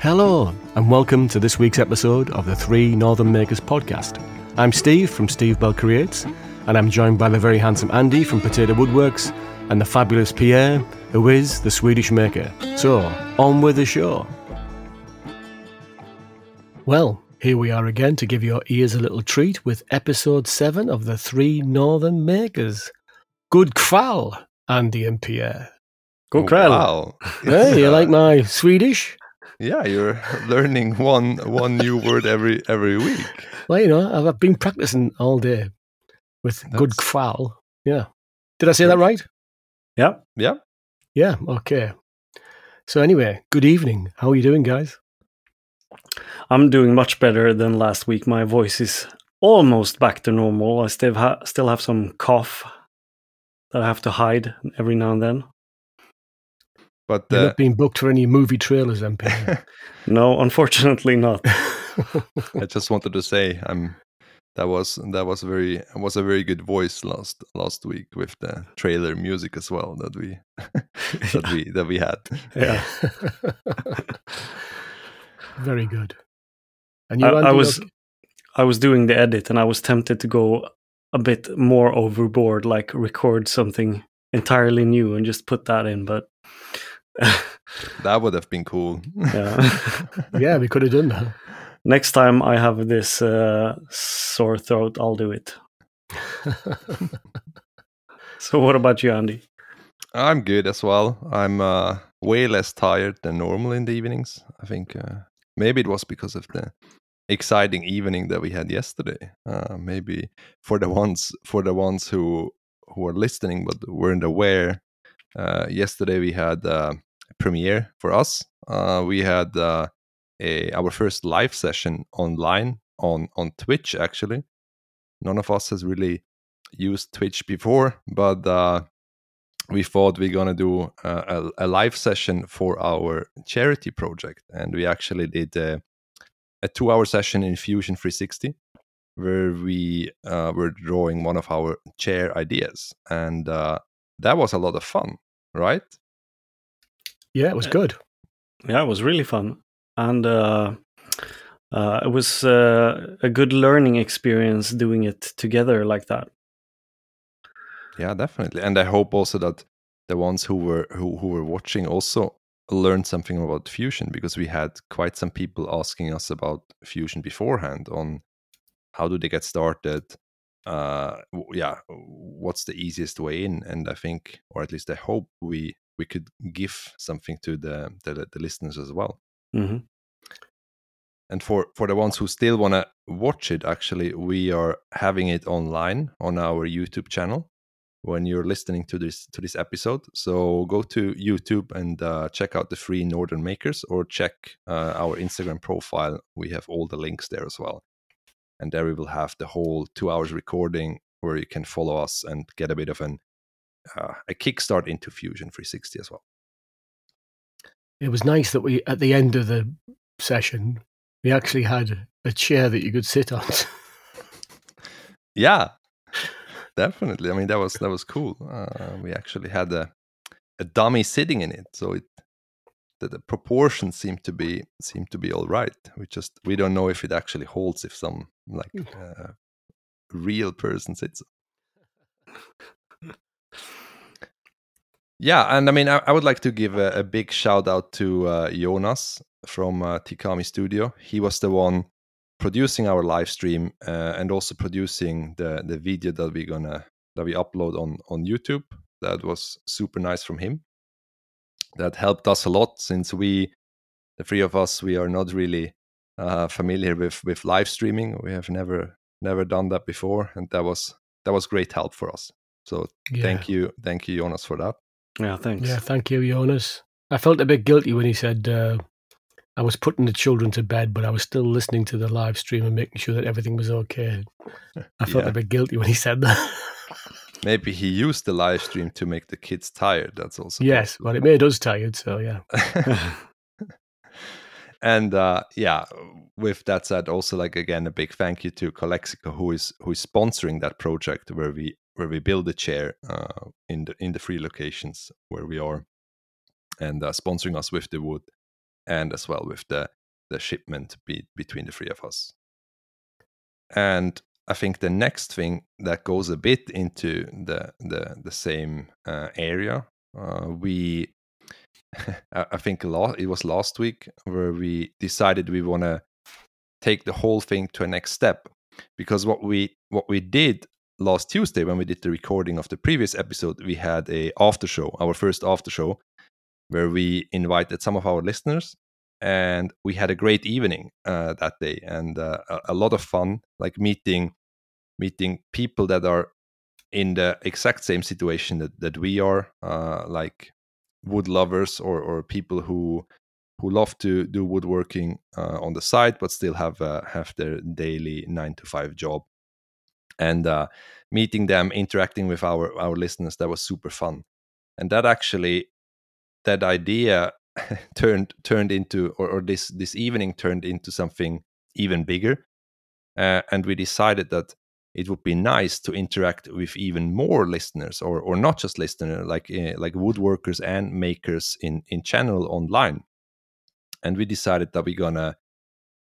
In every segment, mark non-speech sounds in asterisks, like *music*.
Hello, and welcome to this week's episode of the Three Northern Makers podcast. I'm Steve from Steve Bell Creates, and I'm joined by the very handsome Andy from Potato Woodworks and the fabulous Pierre, who is the Swedish maker. So, on with the show. Well, here we are again to give your ears a little treat with episode 7 of the Three Northern Makers. Good kväll, Andy and Pierre. Good kväll. Wow. Hey, you like my Swedish? Yeah, you're *laughs* learning one one new word every every week. Well, you know, I've been practicing all day with That's... good kväll. Yeah. Did I say that right? Yeah. Yeah. Yeah. Okay. So anyway, good evening. How are you doing, guys? I'm doing much better than last week. My voice is almost back to normal. I still ha- still have some cough that I have to hide every now and then. But You're not uh, being booked for any movie trailers, MP. *laughs* no, unfortunately not. I just wanted to say I'm that was that was very was a very good voice last last week with the trailer music as well that we *laughs* that we *laughs* that we had. Yeah. very good. And you I, I was okay? I was doing the edit and I was tempted to go a bit more overboard, like record something entirely new and just put that in, but *laughs* that would have been cool. Yeah, *laughs* yeah, we could have done that. Next time I have this uh, sore throat, I'll do it. *laughs* so, what about you, Andy? I'm good as well. I'm uh, way less tired than normal in the evenings. I think uh, maybe it was because of the exciting evening that we had yesterday. Uh, maybe for the ones for the ones who who are listening but weren't aware, uh, yesterday we had uh, a premiere for us. Uh, we had uh, a, our first live session online on on Twitch. Actually, none of us has really used Twitch before, but uh, we thought we're gonna do a, a, live session for our charity project, and we actually did a, a two-hour session in Fusion 360 where we uh, were drawing one of our chair ideas, and uh, that was a lot of fun, right? Yeah, it was good. Yeah, it was really fun, and uh, uh, it was uh, a good learning experience doing it together like that. Yeah, definitely, and I hope also that the ones who were who, who were watching also learned something about fusion because we had quite some people asking us about fusion beforehand on how do they get started uh yeah what's the easiest way in and i think or at least i hope we we could give something to the the, the listeners as well. Mm-hmm. And for for the ones who still want to watch it, actually, we are having it online on our YouTube channel when you're listening to this to this episode. So go to YouTube and uh, check out the free Northern Makers, or check uh, our Instagram profile. We have all the links there as well, and there we will have the whole two hours recording where you can follow us and get a bit of an uh, a kickstart into Fusion 360 as well. It was nice that we, at the end of the session, we actually had a chair that you could sit on. yeah, definitely. I mean, that was that was cool. Uh, we actually had a a dummy sitting in it, so it the, the proportions seem to be seem to be all right. We just we don't know if it actually holds if some like hmm. uh, real person sits. Yeah, and I mean, I, I would like to give a, a, big shout out to uh, Jonas from uh, Tikami Studio. He was the one producing our live stream uh, and also producing the the video that we're gonna that we upload on on YouTube. That was super nice from him. That helped us a lot since we, the three of us, we are not really uh, familiar with with live streaming. We have never never done that before, and that was that was great help for us. So yeah. thank you, thank you, Jonas, for that. Yeah, thanks. Yeah, thank you, Jonas. I felt a bit guilty when he said uh, I was putting the children to bed, but I was still listening to the live stream and making sure that everything was okay. I felt yeah. a bit guilty when he said that. *laughs* Maybe he used the live stream to make the kids tired. That's also yes, but well, it made us tired. So yeah. *laughs* and uh, yeah, with that said, also like again a big thank you to Colexico who is who is sponsoring that project where we where we build a chair uh, in the in the three locations where we are, and uh, sponsoring us with the wood. and as well with the the shipment be, between the three of us. And I think the next thing that goes a bit into the the the same uh, area, uh, we *laughs* I think it was last week where we decided we want to take the whole thing to a next step because what we what we did last Tuesday when we did the recording of the previous episode, we had a after show, our first after show, where we invited some of our listeners, and we had a great evening uh, that day and uh, a, lot of fun, like meeting meeting people that are in the exact same situation that, that we are, uh, like wood lovers or or people who who love to do woodworking uh, on the side but still have uh, have their daily nine to five job and uh, meeting them interacting with our our listeners that was super fun. And that actually that idea *laughs* turned turned into or, or, this this evening turned into something even bigger. Uh, and we decided that it would be nice to interact with even more listeners or or not just listeners like uh, like woodworkers and makers in in channel online. And we decided that we're gonna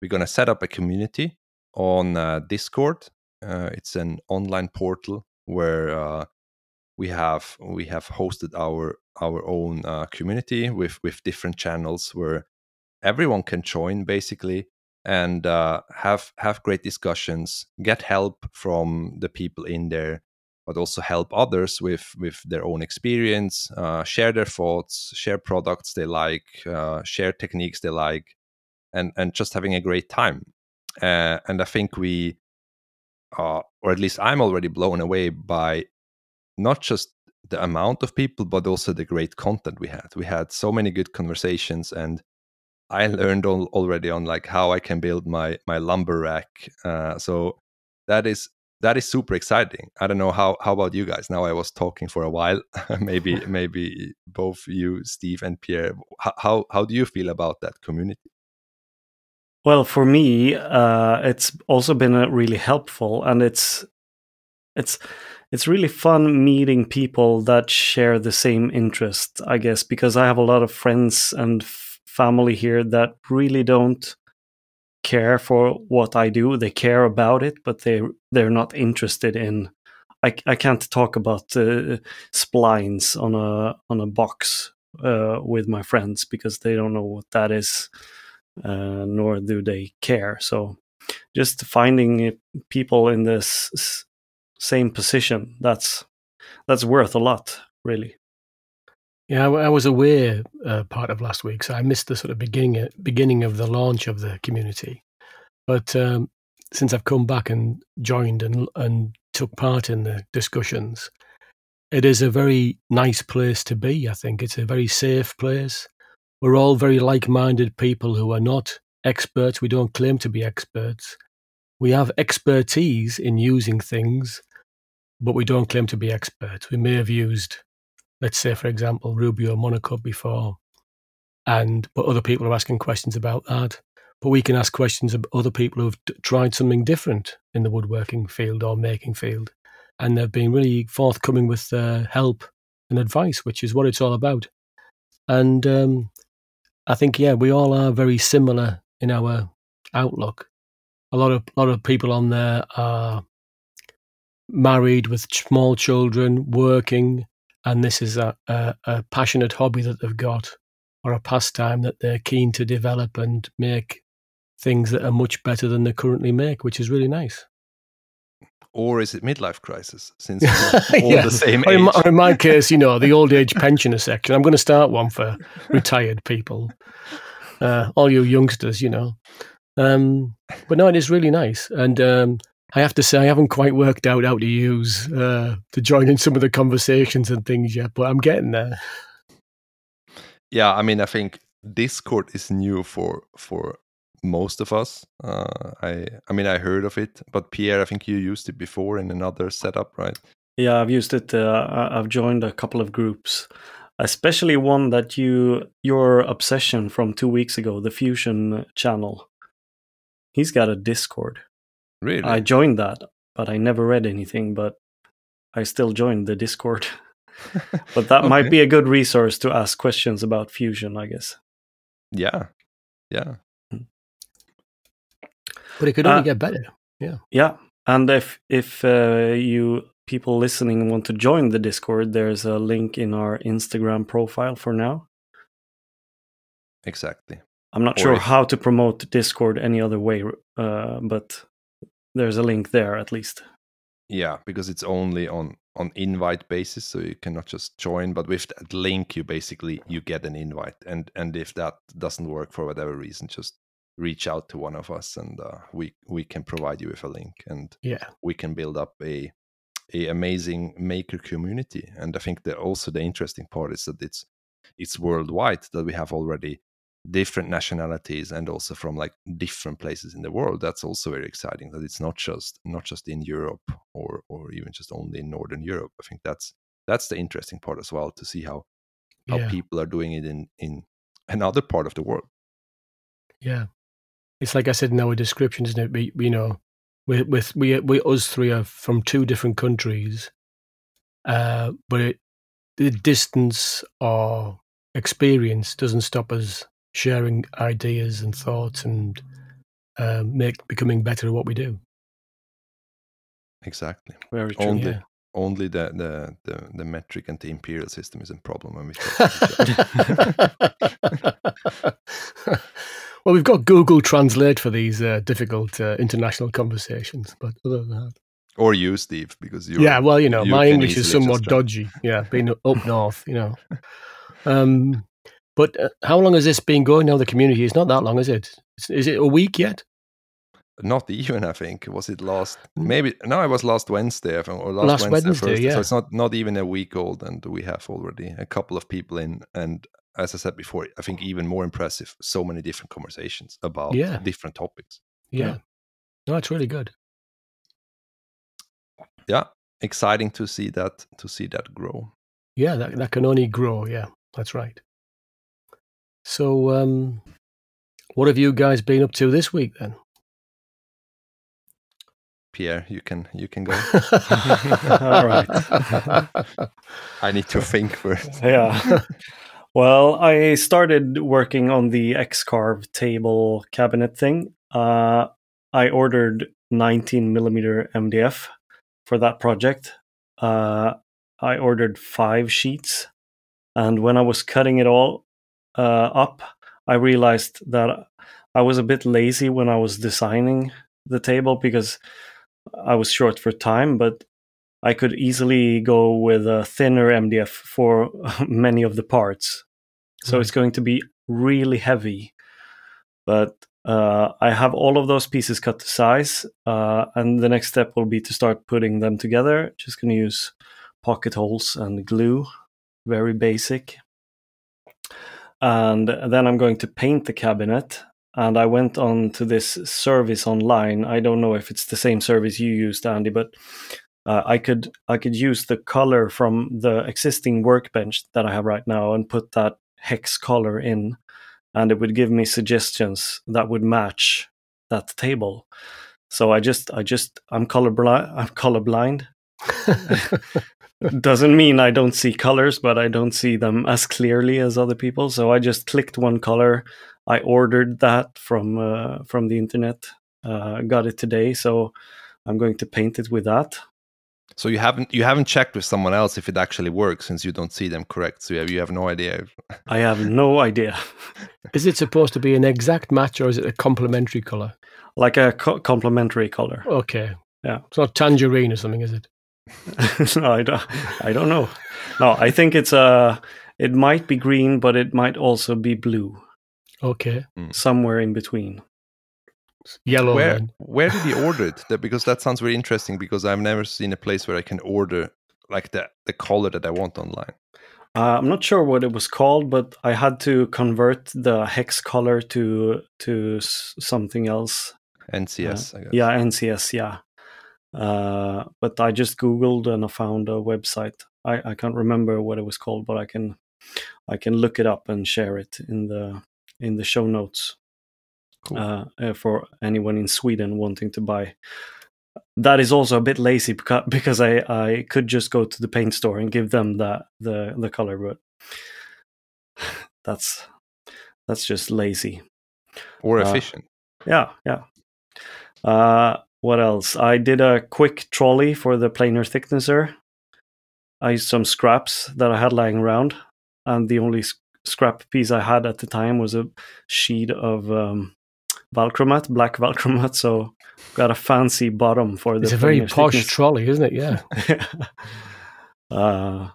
we're gonna set up a community on uh, discord uh, it's an online portal where uh, we have we have hosted our our own uh, community with with different channels where everyone can join basically and uh, have have great discussions, get help from the people in there, but also help others with with their own experience, uh, share their thoughts, share products they like, uh, share techniques they like, and and just having a great time. And I think we, uh, or at least I'm already blown away by not just the amount of people, but also the great content we had. We had so many good conversations and I learned already on like how I can build my my lumber rack. Uh, so that is that is super exciting. I don't know how how about you guys. Now I was talking for a while. *laughs* maybe *laughs* maybe both you, Steve and Pierre. How how do you feel about that community? Well, for me, uh, it's also been really helpful, and it's it's it's really fun meeting people that share the same interest. I guess because I have a lot of friends and family here that really don't care for what I do. They care about it, but they they're not interested in. I, I can't talk about uh, splines on a on a box uh, with my friends because they don't know what that is, uh, nor do they care. So, just finding people in this same position that's that's worth a lot, really. Yeah, I, was away uh, part of last week, so I missed the sort of beginning uh, beginning of the launch of the community. But um, since I've come back and joined and and took part in the discussions, it is a very nice place to be. I think it's a very safe place. We're all very like-minded people who are not experts. We don't claim to be experts. We have expertise in using things, but we don't claim to be experts. We may have used let's say, for example, Rubio Monocoat before, and but other people are asking questions about that. But we can ask questions of other people who've tried something different in the woodworking field or making field, and they've been really forthcoming with uh, help and advice, which is what it's all about. And um, I think, yeah, we all are very similar in our outlook. A lot of lot of people on there are married with small children, working, and this is a, a, a passionate hobby that they've got or a pastime that they're keen to develop and make things that are much better than they currently make, which is really nice. Or is it midlife crisis? Since *laughs* all yeah. the same age. In my, in my case, you know, the old age *laughs* pensioner section. I'm going to start one for retired people, uh, all you youngsters, you know. Um, but no, it is really nice, and um, I have to say, I haven't quite worked out how to use uh, to join in some of the conversations and things yet, but I'm getting there. Yeah, I mean, I think Discord is new for for most of us. Uh, I I mean, I heard of it, but Pierre, I think you used it before in another setup, right? Yeah, I've used it. Uh, I've joined a couple of groups, especially one that you your obsession from two weeks ago, the Fusion channel. He's got a Discord. Really? I joined that, but I never read anything, but I still joined the Discord. *laughs* but that okay. might be a good resource to ask questions about Fusion, I guess. Yeah, yeah, But it could only Uh, get better. Yeah, Yeah. and if if uh, you people listening want to join the Discord, there's a link in our Instagram profile for now. exactly. I'm not Or sure if- how to promote Discord any other way, uh, but there's a link there at least. Yeah, because it's only on on invite basis, so you cannot just join. But with that link, you basically you get an invite, and and if that doesn't work for whatever reason, just reach out to one of us, and uh, we we can provide you with a link, and Yeah. we can build up a a amazing maker community. And I think that also the interesting part is that it's it's worldwide that we have already different nationalities and also from like different places in the world that's also very exciting that it's not just not just in europe or or even just only in northern europe i think that's that's the interesting part as well to see how how Yeah. people are doing it in in another part of the world Yeah. It's like I said in our description, isn't it? We, you know, with, with we, we, us three are from two different countries, uh, but it, the distance or experience doesn't stop us sharing ideas and thoughts and um, make becoming better at what we do. exactly Very true. only Yeah. only the, the the the metric and the imperial system is a problem when we talk each *laughs* other. *laughs* well, we've got Google Translate for these uh, difficult uh, international conversations, but other than that, or you steve because you yeah, well, you know, you my English is somewhat dodgy. Yeah, being *laughs* up north, you know. Um, but uh, how long has this been going now? The community is not that long, is it? Is, is it a week yet? Not *laughs* even, I think. Was it last? Maybe no, it was last Wednesday, or last, Last Wednesday. Wednesday, Thursday. yeah. So it's not not even a week old, and we have already a couple of people in. And as I said before, I think even more impressive, so many different conversations about Yeah. different topics. Yeah. Yeah. No, it's really good. Yeah, exciting to see that to see that grow. Yeah, that, that can only grow. Yeah, that's right. So, um, what have you guys been up to this week then? Pierre, you can you can go. *laughs* All right. *laughs* I need to think *laughs* first. Yeah. Well, I started working on the X-Carve table cabinet thing. Uh, I ordered 19 millimeter MDF for that project. Uh, I ordered five sheets, and when I was cutting it all uh, up, I realized that I was a bit lazy when I was designing the table because I was short for time, but I could easily go with a thinner MDF for *laughs* many of the parts. So Right. it's going to be really heavy. But uh, I have all of those pieces cut to size, uh, and the next step will be to start putting them together. Just going to use pocket holes and glue, very basic. And then I'm going to paint the cabinet. And I went on to this service online. I don't know if it's the same service you used, Andy, but uh, I could I could use the color from the existing workbench that I have right now and put that hex color in, and it would give me suggestions that would match that table. So I just I just I'm colorblind. I'm colorblind. *laughs* Doesn't mean I don't see colors, but I don't see them as clearly as other people. So I just clicked one color. I ordered that from uh, from the internet. Uh, got it today, so I'm going to paint it with that. So you haven't you haven't checked with someone else if it actually works since you don't see them correct. So you have, you have no idea. I have no idea. *laughs* is it supposed to be an exact match or is it a complementary color? like a co- complementary color. Okay. Yeah. It's not tangerine or something, is it? *laughs* no, I don't. I don't know. No, I think it's a. It might be green, but it might also be blue. Okay. Hmm. Somewhere in between. Yellow where then. where did he order it? That, because that sounds very interesting. Because I've never seen a place where I can order like the the color that I want online. Uh, I'm not sure what it was called, but I had to convert the hex color to to something else. NCS, I guess. Yeah, NCS. Yeah. Uh, but I just googled and I found a website. I, I can't remember what it was called, but I can I can look it up and share it in the in the show notes Cool. uh, uh, for anyone in Sweden wanting to buy. That is also a bit lazy *laughs* because I, I could just go to the paint store and give them the the, the color, but *sighs* that's that's just lazy. or Uh, efficient. Yeah, yeah. Uh, what else? I did a quick trolley for the planer thicknesser. I used some scraps that I had lying around, and the only s- scrap piece I had at the time was a sheet of um, Valchromat, black Valchromat. So got a fancy bottom for the. It's a very posh thickness. trolley, isn't it? Yeah. *laughs* uh,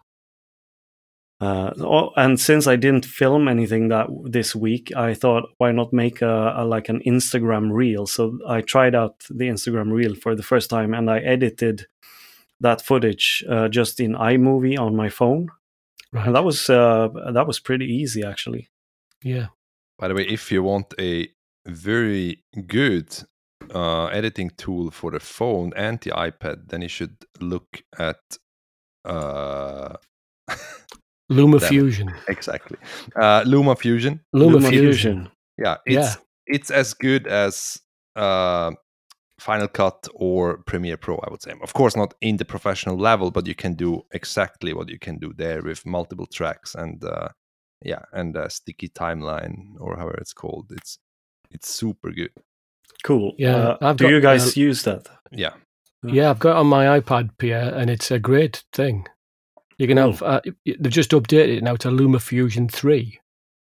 uh, oh, and since I didn't film anything that this week, I thought why not make a, a like an Instagram reel? So I tried out the Instagram reel for the first time, and I edited that footage uh, just in iMovie on my phone, Right. and that was uh, that was pretty easy actually. yeah. By the way, if you want a very good uh, editing tool for the phone and the iPad, then you should look at uh, *laughs* Luma. Fusion. exactly uh, Luma Fusion. Luma, Luma Fusion. Yeah, Yeah. it's it's as good as uh, Final Cut or Premiere Pro, I would say. Of course, not in the professional level, but you can do exactly what you can do there with multiple tracks and uh, yeah, and a sticky timeline or however it's called. It's it's super good. Cool. Yeah, Uh, I've do got, you guys uh, use that? Yeah, Yeah, I've got it on my iPad, Pierre, and it's a great thing. You can Cool. have, uh, they've just updated it now to Luma Fusion 3.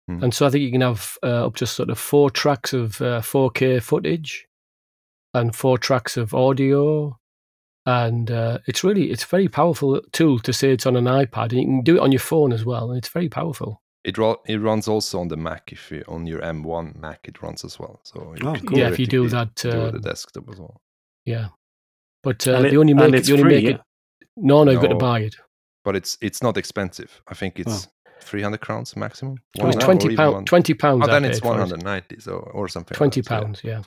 Hmm. And so I think you can have uh, up to sort of four tracks of uh, 4K footage and four tracks of audio. And uh, it's really, it's a very powerful tool to say it's on an iPad. And you can do it on your phone as well. And it's very powerful. It ru- it runs also on the Mac. If you on your M1 Mac, it runs as well. So Oh, cool. Yeah, if you do theoretically that, do uh, the desktop as well. Yeah. But uh, And it- they only make it, it's they only free, make yeah? it. No, no, you've got to buy it. But it's it's not expensive. I think it's 300 crowns maximum. Oh, it's One- or 20 pounds. one- 20 pounds. Oh, then it's 190 so or something. 20 that, so yeah. pounds, yeah.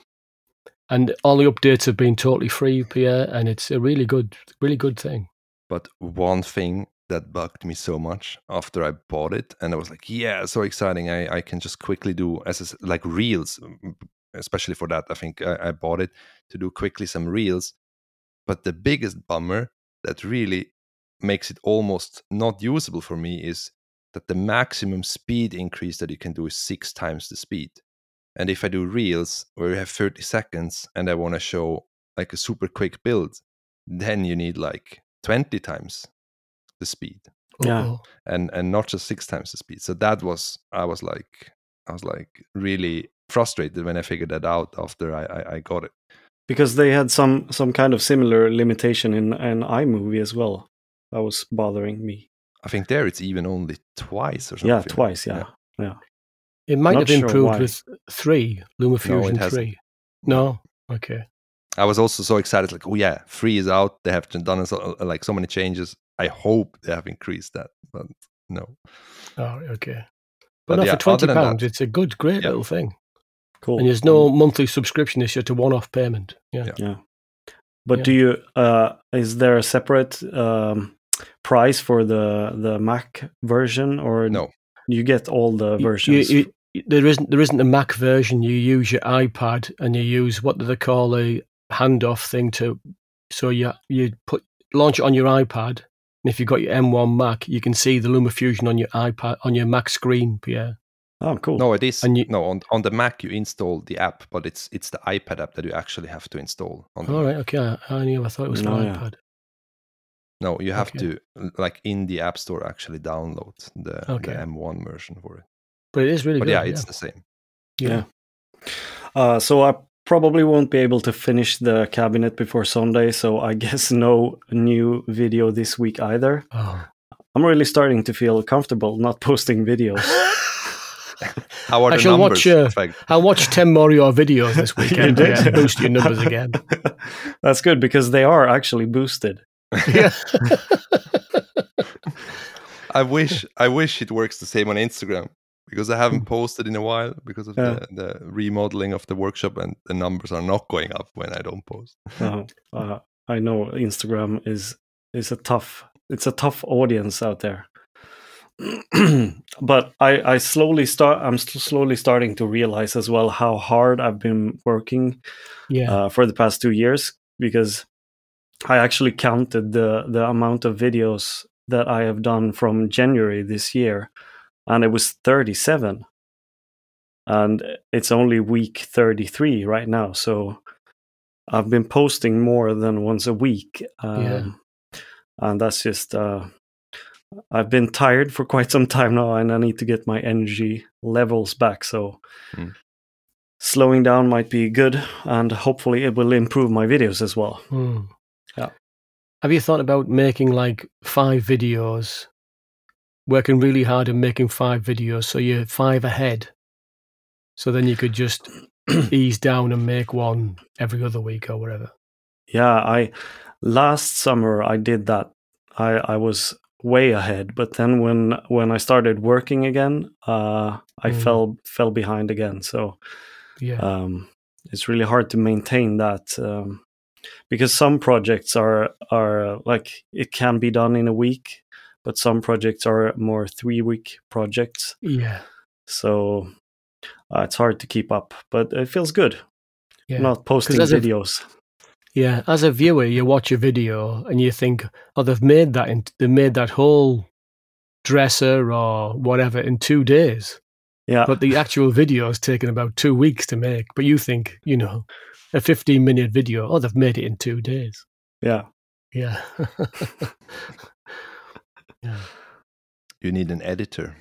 And all the updates have been totally free, Pierre, and it's a really good, really good thing. But one thing that bugged me so much after I bought it, and I was like, yeah, so exciting. I, I can just quickly do as like reels, especially for that. I think I, I bought it to do quickly some reels. But the biggest bummer that really makes it almost not usable for me is that the maximum speed increase that you can do is six times the speed. And if I do reels where you have 30 seconds and I want to show like a super quick build, then you need like 20 times the speed Yeah. Oh. And and not just six times the speed. So that was I was like I was like really frustrated when I figured that out after I I, I got it. because they had some some kind of similar limitation in an iMovie as well. That was bothering me. I think there it's even only twice or something. Yeah, twice. Yeah, yeah. It might Not have sure improved why. with three, Luma Fusion 3. No? Okay. I was also so excited, like, oh yeah, free is out. They have done so, like so many changes. I hope they have increased that, but no. Oh, okay. But But, no, yeah, for twenty pounds, that- it's a good, great Yeah. little thing. cool. And there's no monthly subscription; it's just a one-off payment. Yeah. Yeah. But Yeah. do you? Uh, is there a separate um, price for the the Mac version, or No. you get all the You- you- versions? you- there isn't there isn't a Mac version. You use your iPad and you use what do they call a handoff thing to. So you you put launch it on your iPad, and if you've got your M1 Mac, you can see the Luma Fusion on your iPad on your Mac screen, Pierre. oh, cool. No, it is And you- no on on the Mac you install the app, but it's it's the iPad app that you actually have to install on the All Mac. right, okay. I, I never thought it was for No, yeah. iPad. No, you have Okay. to like in the App Store actually download the, Okay. the M1 version for it. But it is really But good. yeah, it's the same. Yeah. Uh, so I probably won't be able to finish the cabinet before Sunday, so I *laughs* guess no new video this week either. Oh. I'm really starting to feel comfortable not *laughs* posting videos. *laughs* How are I the shall numbers? Watch, uh, I'll watch 10 more of your videos this You weekend. did? yeah, boost your numbers again. That's good because they are actually boosted. yeah. I wish I wish it works the same on Instagram because I haven't posted in a while because of Yeah. the, the remodeling of the workshop and the numbers are not going up when I don't post. *laughs* Uh, uh, I know Instagram is is a tough it's a tough audience out there. *clears throat* but I I slowly start I'm st- slowly starting to realize as well how hard I've been working yeah. uh, for the past two years because I actually counted the the amount of videos that I have done from January this year, and it was 37. and it's only week 33 right now. So I've been posting more than once a week. Um, Yeah. And that's just, uh, I've been tired for quite some time now and I need to get my energy levels back. So Mm. slowing down might be good and hopefully it will improve my videos as well. Hmm. Yeah. Have you thought about making like five videos, working really hard and making five videos so you're five ahead? So then you could just *clears throat* ease down and make one every other week or whatever. Yeah, I last summer I did that. I I was way ahead, but then when when I started working again, uh, I Mm. fell fell behind again. So Yeah. um, it's really hard to maintain that um, because some projects are are like it can be done in a week, but some projects are more three week projects. yeah. So uh, it's hard to keep up, but it feels good. Yeah. Not posting as a- videos. Yeah, as a viewer, you watch a video and you think, "Oh, they've made that. In, they made that whole dresser or whatever in two days." yeah, But the actual video is taken about two weeks to make. But you think, you know, a fifteen-minute video, oh, they've made it in two days. yeah. Yeah. *laughs* yeah. You need an editor.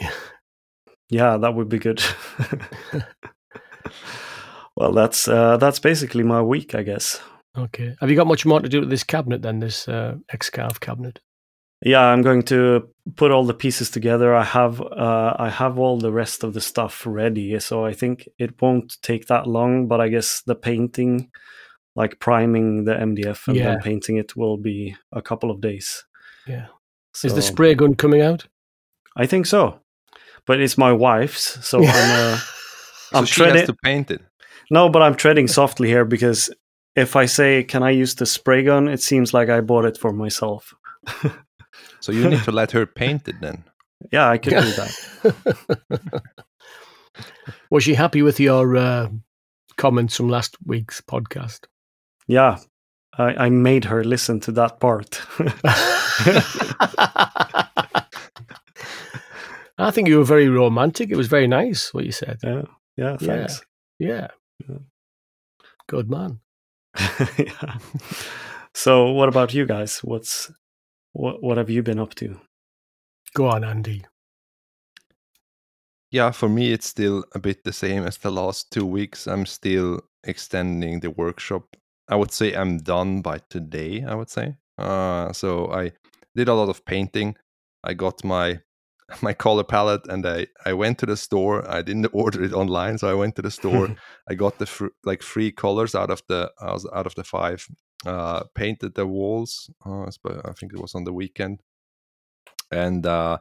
Yeah, Yeah, that would be good. well, that's uh, that's basically my week, I guess. Okay. Have you got much more to do with this cabinet than This uh, X-Carve cabinet? Yeah, I'm going to put all the pieces together. I have uh, I have all the rest of the stuff ready, so I think it won't take that long. But I guess the painting, like priming the MDF and Yeah. then painting it, will be a couple of days. Yeah. Is the spray gun coming out? I think so, but it's my wife's, so I'm. Uh, *laughs* So I'm she has treading. to paint it. No, but I'm treading softly here because if I say, "Can I use the spray gun?" it seems like I bought it for myself. So you need *laughs* to let her paint it then. Yeah, I could do that. *laughs* Was she happy with your uh, comments from last week's podcast? Yeah, I, I made her listen to that part. *laughs* I think you were very romantic. It was very nice what you said. yeah, yeah, thanks. Yeah. Yeah. Good man. *laughs* yeah. So, what about you guys? What's what? What have you been up to? Go on, Andy. Yeah, for me, it's still a bit the same as the last two weeks. I'm still extending the workshop. I would say I'm done by today, I would say. Uh, so I did a lot of painting. I got my *laughs* my color palette and I, I went to the store. I didn't *laughs* order it online, so I went to the store. *laughs* I got the fr- like three colors out of the out of the five. Uh, painted the walls. Uh, I think it was on the weekend, and uh,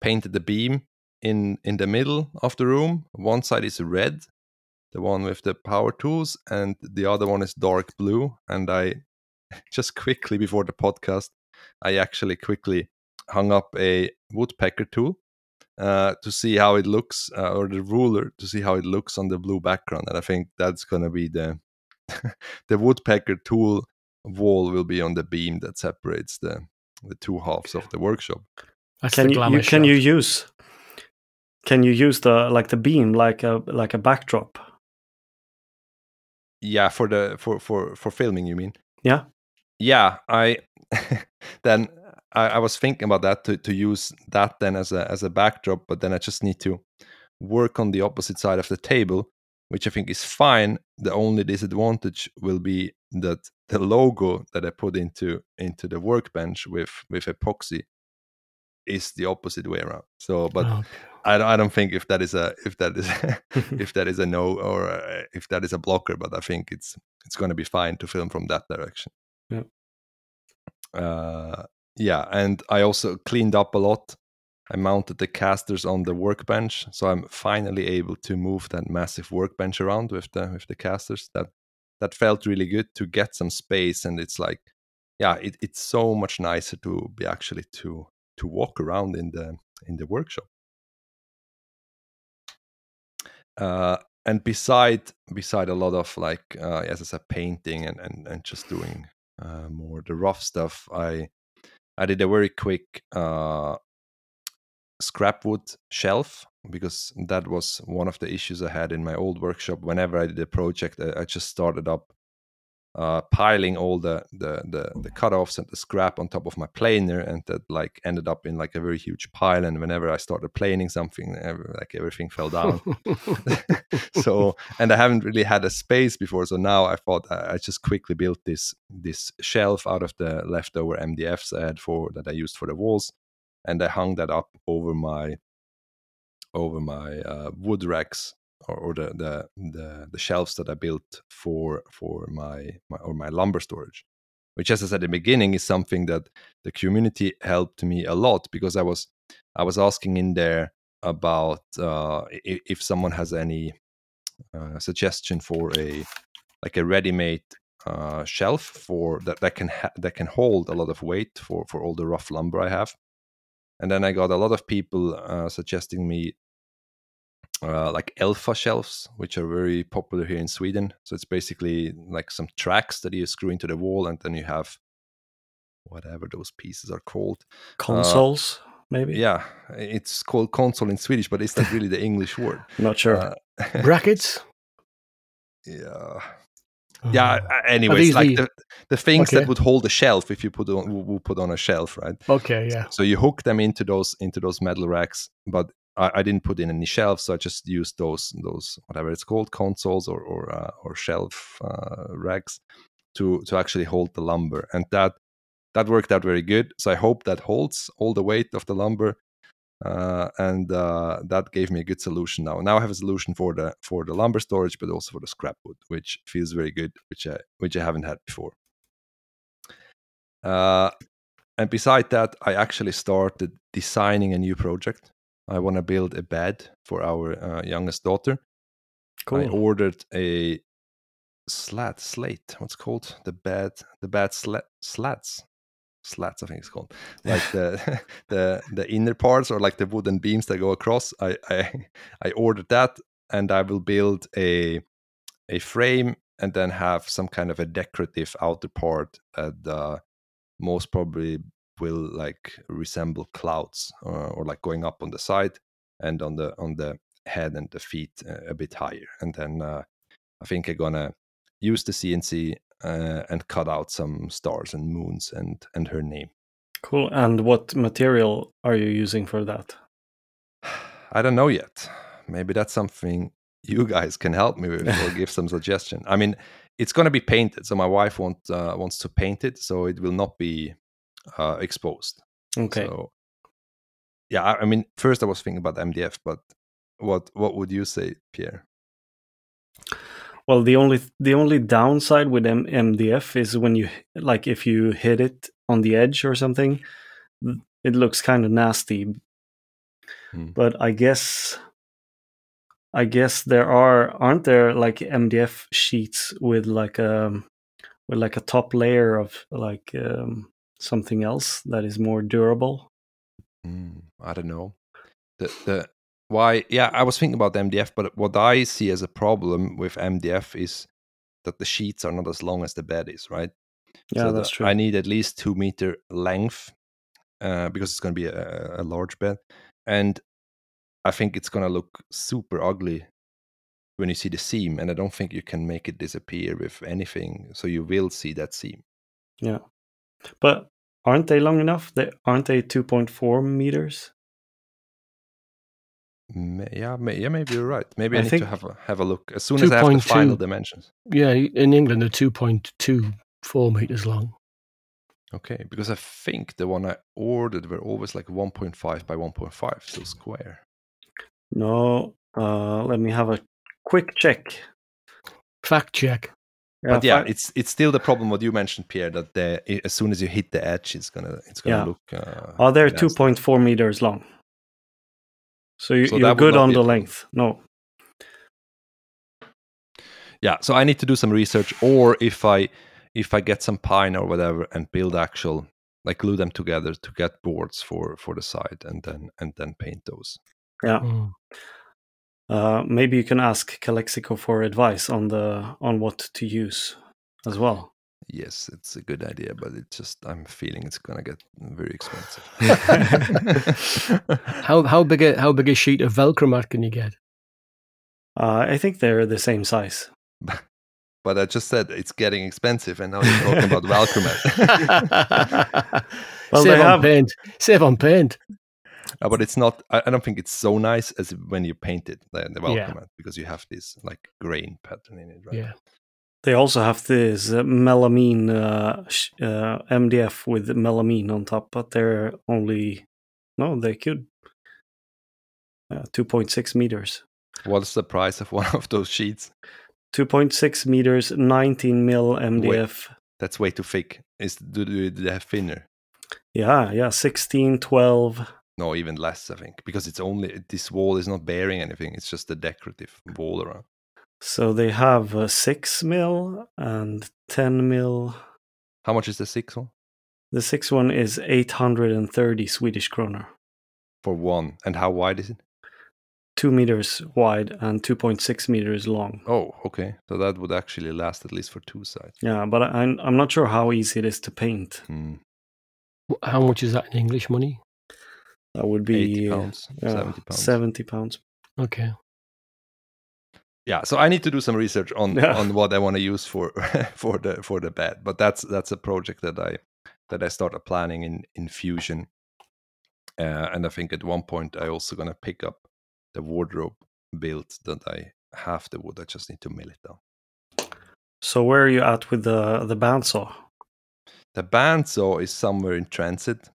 painted the beam in in the middle of the room. One side is red, the one with the power tools, and the other one is dark blue. And I *laughs* just quickly before the podcast, I actually quickly hung up a woodpecker tool uh, to see how it looks, uh, or the ruler to see how it looks on the blue background. And I think that's gonna be the *laughs* the woodpecker tool wall will be on the beam that separates the the two halves of the workshop. That's Can the you, you can shot. you use can you use the like the beam like a like a backdrop? Yeah, for the for for for filming, you mean? Yeah. Yeah, I *laughs* then I, I was thinking about that to to use that then as a as a backdrop, but then I just need to work on the opposite side of the table, which I think is fine. The only disadvantage will be that the logo that I put into into the workbench with with epoxy is the opposite way around. So, but Oh, I, don't- I don't think if that is a if that is *laughs* *laughs* if that is a no or uh, if that is a blocker, but I think it's it's going to be fine to film from that direction. Yeah. Uh, yeah, and I also cleaned up a lot. I mounted the casters on the workbench, so I'm finally able to move that massive workbench around with the with the casters. That that felt really good to get some space, and it's like, yeah, it, it's so much nicer to be actually to to walk around in the in the workshop. Uh, and beside beside a lot of like uh, as I said, painting and and, and just doing uh, more the rough stuff, I I did a very quick uh, scrap wood shelf because that was one of the issues I had in my old workshop. Whenever I did a project, I, I just started up uh, piling all the, the the the cutoffs and the scrap on top of my planer, and that like ended up in like a very huge pile. And whenever I started planing something, like everything fell down. *laughs* *laughs* so, and I haven't really had a space before, so now I thought I just quickly built this this shelf out of the leftover MDFs I had for that I used for the walls, and I hung that up over my over my uh, wood racks or, or the, the, the the shelves that I built for for my, my or my lumber storage, which, as I said at the beginning, is something that the community helped me a lot because I was I was asking in there about uh, if, if, someone has any uh, suggestion for a like a ready-made uh, shelf for that that can ha- that can hold a lot of weight for for all the rough lumber I have. And then I got a lot of people uh, suggesting me uh, like Elfa shelves, which are very popular here in Sweden. So it's basically like some tracks that you screw into the wall, and then you have whatever those pieces are called. Uh, Consoles, uh, maybe. Yeah, it's called console in Swedish, but is that really the English word? *laughs* Not sure. Uh, *laughs* Brackets. Yeah. Yeah. Oh. Anyways, like the, the things okay. that would hold a shelf if you put on would put on a shelf, right? Okay. Yeah. So you hook them into those into those metal racks, but I, I, didn't put in any shelves, so I just used those those whatever it's called consoles or or, uh, or shelf uh, racks to to actually hold the lumber, and that that worked out very good. So I hope that holds all the weight of the lumber, uh, and uh, that gave me a good solution. Now now I have a solution for the for the lumber storage, but also for the scrap wood, which feels very good, which I which I haven't had before. Uh, and beside that, I actually started designing a new project. I want to build a bed for our uh, youngest daughter. Cool. I ordered a slat slate. What's called the bed? The bed slat slats. Slats, I think it's called. *laughs* Like the *laughs* the the inner parts or like the wooden beams that go across. I I *laughs* I ordered that, and I will build a a frame and then have some kind of a decorative outer part that uh, most probably will like resemble clouds uh, or like going up on the side and on the on the head and the feet uh, a bit higher. And then uh, i think i'm gonna use the cnc uh, and cut out some stars and moons and and her name. Cool. And what material are you using for that? I don't know yet. Maybe that's something you guys can help me with or give some suggestion. I mean it's going to be painted so my wife want, uh, wants to paint it so it will not be uh, exposed. Okay. So, yeah, I, mean, first I was thinking about MDF, but what what would you say, Pierre? Well, the only the only downside with M- MDF is when you like if you hit it on the edge or something, it looks kind of nasty. Hmm. But I guess I guess there are aren't there like MDF sheets with like a um, with like a top layer of like um, something else that is more durable? Mm, I don't know. The the why? Yeah, I was thinking about MDF, but what I see as a problem with MDF is that the sheets are not as long as the bed is, right? Yeah, so that's true. I need at least two meter length uh, because it's going to be a, a large bed, and I think it's going to look super ugly when you see the seam, and I don't think you can make it disappear with anything. So you will see that seam. Yeah. But aren't they long enough? They aren't they 2.4 meters? Yeah, yeah, maybe you're right. Maybe I, I need to have a have a look as soon as I have the final dimensions. Yeah, in England, they're 2.24 meters long. Okay, because I think the one I ordered were always like 1.5 by 1.5, so square. No, uh, let me have a quick check. Fact check. Yeah, but yeah, it's it's still the problem what you mentioned, Pierre. That the, as soon as you hit the edge, it's gonna it's gonna yeah. look. Uh, oh, they're two point four meters long. So, you, so you're good on the length. No. Yeah, so I need to do some research, or if I if I get some pine or whatever and build actual like glue them together to get boards for for the side and then and then paint those. Yeah. Mm. Uh, maybe you can ask Calexico for advice on the on what to use as well. Yes, it's a good idea, but it's just I'm feeling it's gonna get very expensive. *laughs* *laughs* How how big a how big a sheet of Valchromat can you get? Uh, I think they're the same size. *laughs* but I just said it's getting expensive, and now you're talking about Valchromat. Well, Save they on have- paint. Save on paint. Uh, but it's not. I, I don't think it's so nice as when you paint it the, the Yeah. Valchromat because you have this like grain pattern in it, right? Yeah. They also have this uh, melamine uh, uh, MDF with melamine on top, but they're only no, they could uh, 2.6 meters. What's the price of *laughs* one of those sheets? 2.6 meters, 19 mil MDF. That's way too thick. Is do, do they have thinner? Yeah, yeah, 16, 12. No, even less, I think, because it's only this wall is not bearing anything. It's just a decorative wall around. So they have uh, 6 mil and 10 mil. How much is the six one The six one is 830 Swedish kroner. for one? And how wide is it? 2 meters wide and 2.6 meters long. Oh, okay. So that would actually last at least for two sides. Yeah, but I- I'm, I'm not sure how easy it is to paint. Wh- How much is that in English money? That would be uh, pounds, yeah, seventy pounds. 70 pounds. Okay. yeah so i need to do some research on Yeah. on what i want to use for *laughs* for the for the bed but that's that's a project that i that i started planning in in fusion uh, and i think at one point i also gonna pick up the wardrobe built that i have the wood i just need to mill it down So where are you at with the the bandsaw? the bandsaw is somewhere in transit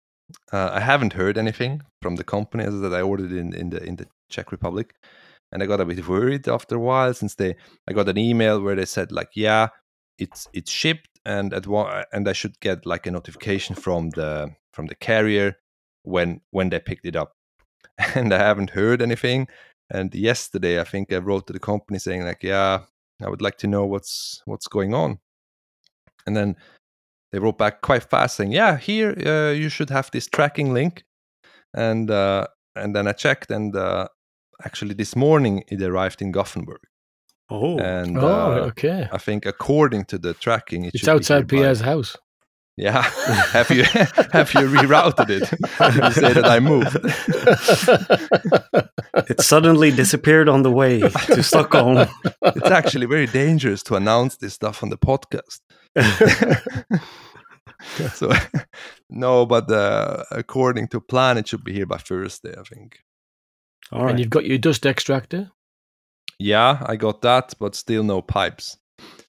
uh, i haven't heard anything from the company that i ordered in in the in the czech republic and i got a bit worried after a while since they i got an email where they said like yeah it's it's shipped and at one and i should get like a notification from the from the carrier when when they picked it up. *laughs* And i haven't heard anything and yesterday i think i wrote to the company saying like yeah i would like to know what's what's going on. And then they wrote back quite fast saying yeah here uh, you should have this tracking link. And uh, and then i checked and uh, actually this morning it arrived in gothenburg. Oh, and oh, uh, okay. i think according to the tracking it It's should outside here by- Pierre's house. yeah. *laughs* Have you *laughs* have you rerouted it? Did you say that i moved. *laughs* It suddenly disappeared on the way to Stockholm. it's actually very dangerous to announce this stuff on the podcast *laughs* so *laughs* no but uh, according to plan it should be here by thursday i think All And you've got your dust extractor. Yeah, I got that, but still no pipes.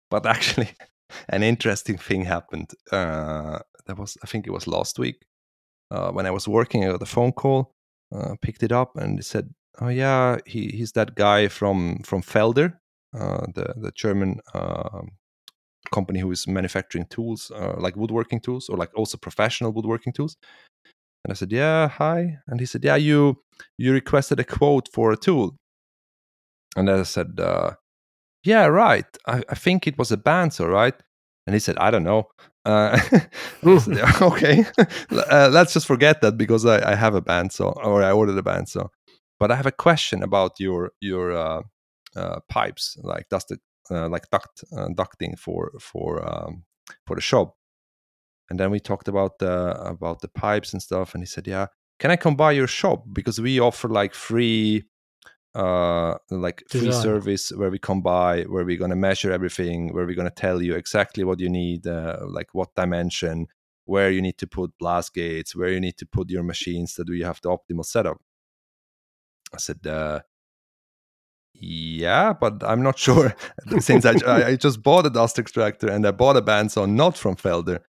But *laughs* actually, an interesting thing happened. Uh, that was, I think it was last week uh, when I was working. I got a phone call, uh, picked it up, and they said, "Oh yeah, he, he's that guy from from Felder, uh, the the German um company who is manufacturing tools, uh, like woodworking tools, or like also professional woodworking tools." And I said, "Yeah, hi." And he said, "Yeah, you you requested a quote for a tool." And I said, uh, "Yeah, right. I, I think it was a bandsaw, right?" And he said, "I don't know." Uh, *laughs* I said, "Yeah, okay, *laughs* uh, let's just forget that because I, I have a bandsaw or I ordered a bandsaw. But I have a question about your your uh, uh, pipes, like dust, uh, like duct uh, ducting for for um, for the shop. And then we talked about the about the pipes and stuff. And he said, "Yeah, can I come by your shop because we offer like free." uh like free Design. service where we come by where we're going to measure everything where we're going to tell you exactly what you need uh, like what dimension where you need to put blast gates where you need to put your machines that you have the optimal setup i said uh yeah but i'm not *laughs* sure since I, I just bought a dust extractor and i bought a bandsaw not from felder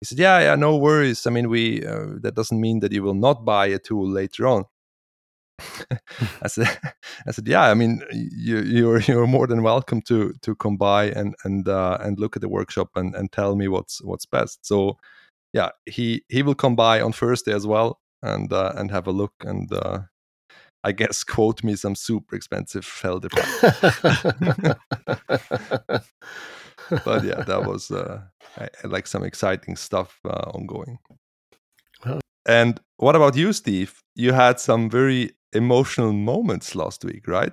he said yeah yeah no worries i mean we uh, that doesn't mean that you will not buy a tool later on *laughs* I said, *laughs* I said, yeah. I mean, you, you're you're more than welcome to to come by and and uh, and look at the workshop and, and tell me what's what's best. So, yeah, he he will come by on Thursday as well and uh, and have a look and uh, I guess *laughs* quote me some super expensive Felder. *laughs* but yeah, that was uh, I, I like some exciting stuff uh, ongoing. Well- And what about you, Steve? You had some very emotional moments last week, right?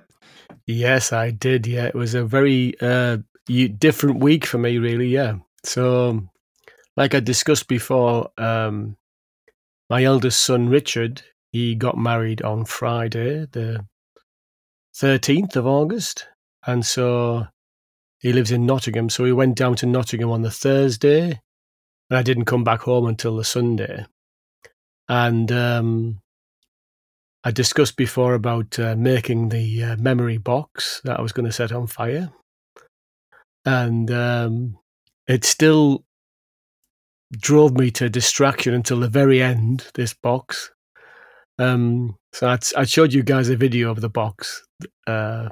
yes, I did. Yeah, it was a very uh, different week for me, really. Yeah. So, like I discussed before, um, my eldest son Richard, he got married on Friday, the 13th of August. And so he lives in Nottingham. So he went down to Nottingham on the Thursday. And I didn't come back home until the Sunday. And um, I discussed before about uh, making the uh, memory box that I was going to set on fire. And um, it still drove me to distraction until the very end, this box. Um, so I'd, I showed you guys a video of the box uh,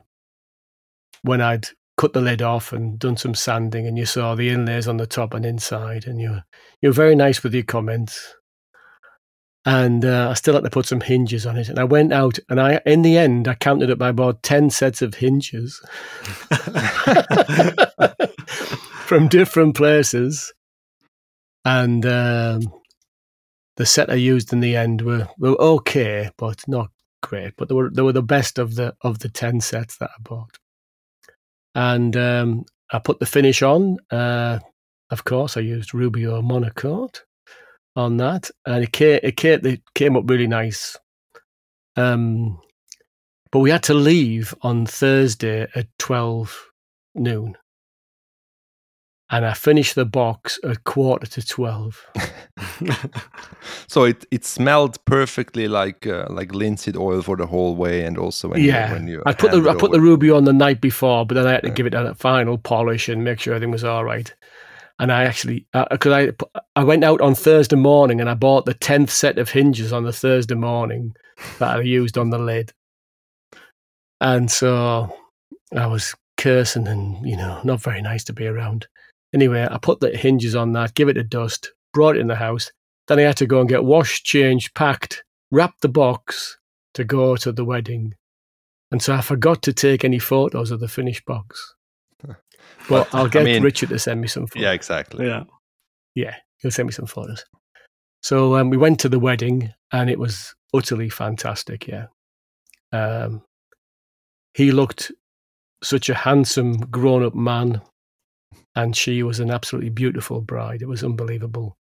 when I'd cut the lid off and done some sanding, and you saw the inlays on the top and inside, and you were, you were very nice with your comments. And uh, I still had to put some hinges on it, and I went out, and I, in the end, I counted up by about ten sets of hinges *laughs* *laughs* from different places, and um, the set I used in the end were, were okay, but not great. But they were they were the best of the of the ten sets that I bought. And um, I put the finish on. Uh, of course, I used Rubio Monocoat on that, and it came it came, it came up really nice. Um, but we had to leave on Thursday at twelve noon and I finished the box at quarter to twelve. *laughs* so it it smelled perfectly like uh, like linseed oil for the whole way, and also when yeah, you, when you I put the I put the ruby on the night before, but then I had to yeah. give it a final polish and make sure everything was all right. And I actually because uh, I I went out on Thursday morning and I bought the tenth set of hinges on the Thursday morning that I used on the lid, and so I was cursing and you know not very nice to be around. Anyway, I put the hinges on that, give it a dust, brought it in the house. Then I had to go and get washed, changed, packed, wrap the box to go to the wedding. And so I forgot to take any photos of the finished box. *laughs* But I'll get I mean, Richard to send me some photos. Yeah, exactly. Yeah. Yeah, he'll send me some photos. So um, we went to the wedding and it was utterly fantastic. Yeah. Um, he looked such a handsome, grown up man and she was an absolutely beautiful bride. It was unbelievable.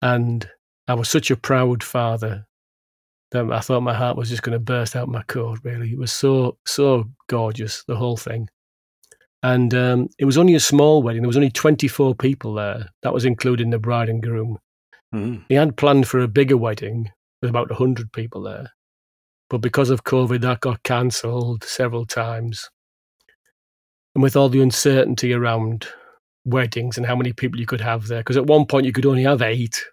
And I was such a proud father that I thought my heart was just going to burst out my coat, really. It was so, so gorgeous, the whole thing. And um, it was only a small wedding. There was only 24 people there. That was including the bride and groom. Mm. He had planned for a bigger wedding with about 100 people there. But because of COVID, that got cancelled several times. And with all the uncertainty around weddings and how many people you could have there. Because at one point you could only have eight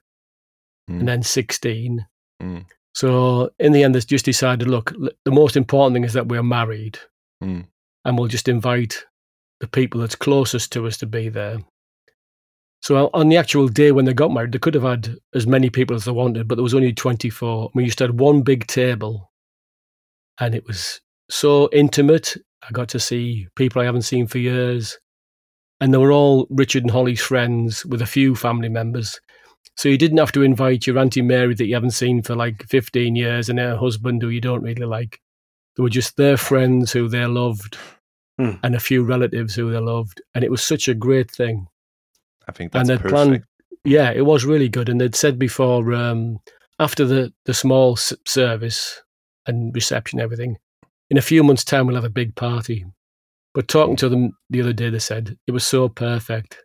mm. and then 16. Mm. So in the end, they just decided look, the most important thing is that we're married mm. and we'll just invite the people that's closest to us to be there. So on the actual day when they got married, they could have had as many people as they wanted, but there was only 24. We used to have one big table and it was so intimate. I got to see people I haven't seen for years and they were all Richard and Holly's friends with a few family members. So you didn't have to invite your Auntie Mary that you haven't seen for like 15 years and her husband who you don't really like. They were just their friends who they loved hmm. and a few relatives who they loved. And it was such a great thing. I think that's and perfect. Planned, yeah, it was really good. And they'd said before, um, after the, the small service and reception, everything, in a few months' time, we'll have a big party. But talking to them the other day, they said it was so perfect.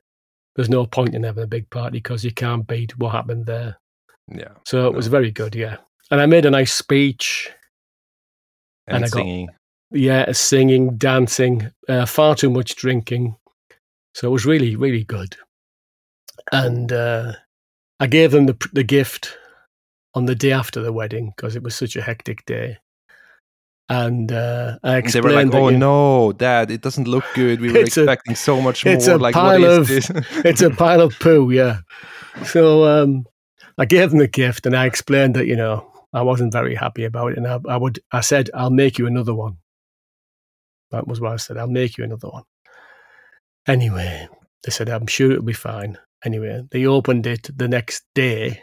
There's no point in having a big party because you can't beat what happened there. Yeah. So it no. was very good, yeah. And I made a nice speech. And, and I singing. got yeah, singing, dancing, uh, far too much drinking. So it was really, really good. And uh, I gave them the the gift on the day after the wedding because it was such a hectic day and uh, I explained. They were like, "Oh that, no, Dad, it doesn't look good. We *laughs* were expecting a, so much more. It's a like, pile of, *laughs* it's a pile of poo, yeah." So um, I gave them the gift, and I explained that you know I wasn't very happy about it, and I, I would, I said, "I'll make you another one." That was what I said. I'll make you another one. Anyway, they said, "I'm sure it'll be fine." Anyway, they opened it the next day,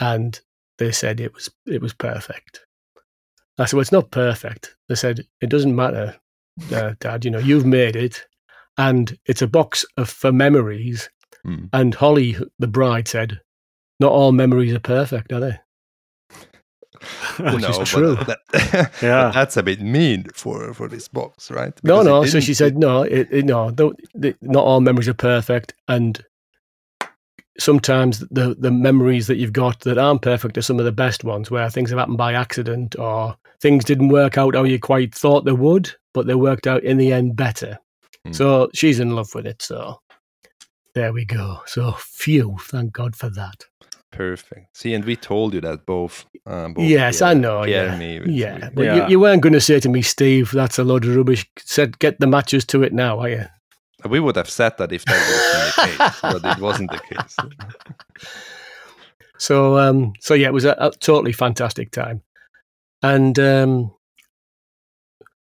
and they said it was it was perfect. I said, well, it's not perfect. They said, it doesn't matter, uh, *laughs* Dad. You know, you've made it. and it's a box of for memories. Mm. And Holly, the bride, said, "Not all memories are perfect, are they?" Which is but true. *laughs* that- *laughs* Yeah. that's a bit mean for for this box, right? No, Because it no. So she said, no, it, it, no, the, not all memories are perfect, and sometimes the the memories that you've got that aren't perfect are some of the best ones, where things have happened by accident or things didn't work out how you quite thought they would, but they worked out in the end better. Mm. So she's in love with it. So there we go. So phew, thank God for that. Perfect. See, and we told you that both. Um, both yes, I know. Pierre yeah, me, we- yeah. we- But Yeah. You, you weren't going to say to me, Steve, that's a load of rubbish. Said, get the matches to it now, are you? We would have said that if that was the *laughs* case, but it wasn't the case. So, um, so yeah, it was a, a totally fantastic time. And um,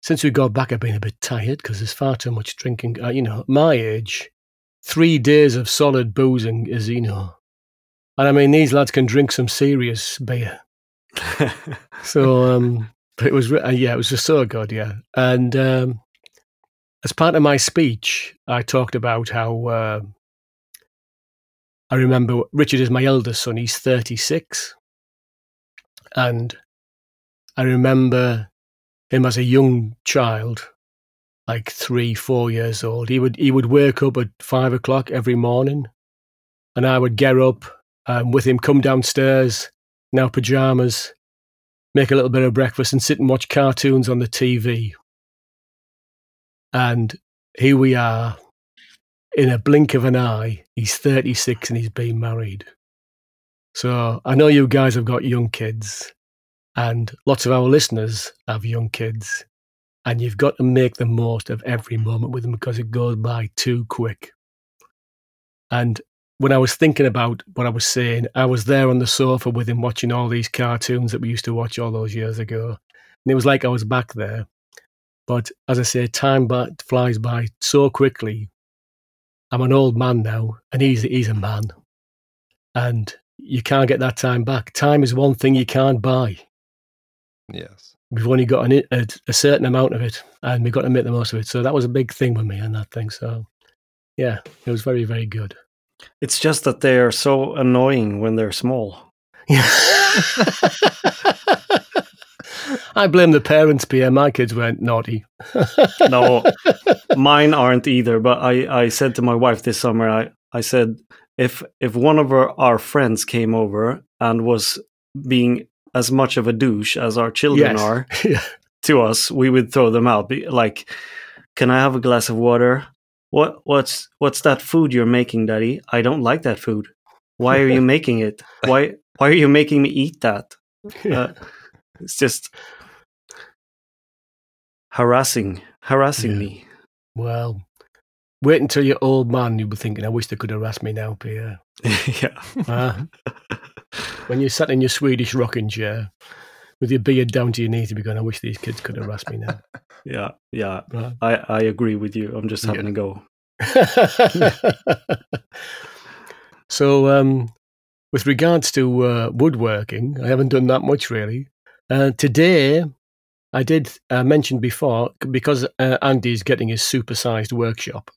since we got back, I've been a bit tired because there's far too much drinking. Uh, you know, my age, three days of solid boozing is, you know, and I mean, these lads can drink some serious beer. *laughs* So, um, but it was, uh, yeah, it was just so good, yeah. And um, as part of my speech, I talked about how uh, I remember Richard is my eldest son. He's 36. And I remember him as a young child, like three, four years old. He would, he would wake up at five o'clock every morning and I would get up um, with him, come downstairs our pajamas, make a little bit of breakfast and sit and watch cartoons on the TV. And here we are in a blink of an eye. He's 36 and he's been married. So I know you guys have got young kids, and lots of our listeners have young kids, and you've got to make the most of every moment with them because it goes by too quick. And when I was thinking about what I was saying, I was there on the sofa with him watching all these cartoons that we used to watch all those years ago. And it was like I was back there. But as I say, time by, flies by so quickly. I'm an old man now, and he's, he's a man. And you can't get that time back. Time is one thing you can't buy. Yes. We've only got an, a, a certain amount of it, and we've got to make the most of it. So that was a big thing with me and that thing. So, yeah, it was very, very good. it's just that they are so annoying when they're small. Yeah. *laughs* *laughs* I blame the parents, Pierre. My kids weren't naughty. *laughs* No, mine aren't either. But I, I said to my wife this summer, I, I said if if one of our, our friends came over and was being as much of a douche as our children Yes. are *laughs* to us, we would throw them out. Be, like, can I have a glass of water? What what's what's that food you're making, Daddy? I don't like that food. Why are you *laughs* making it? Why why are you making me eat that? Uh, it's just harassing harassing Yeah. me. Well, wait until you're old man. You'll be thinking, I wish they could harass me now, Pierre. *laughs* yeah. Ah, when you're sat in your Swedish rocking chair with your beard down to your knees, you'll be going, I wish these kids could harass me now. Yeah, yeah. Right. I, I agree with you. I'm just having Yeah. a go. *laughs* so, um, with regards to uh, woodworking, I haven't done that much really. Uh, today, I did uh, mention before because uh, Andy's getting his supersized workshop.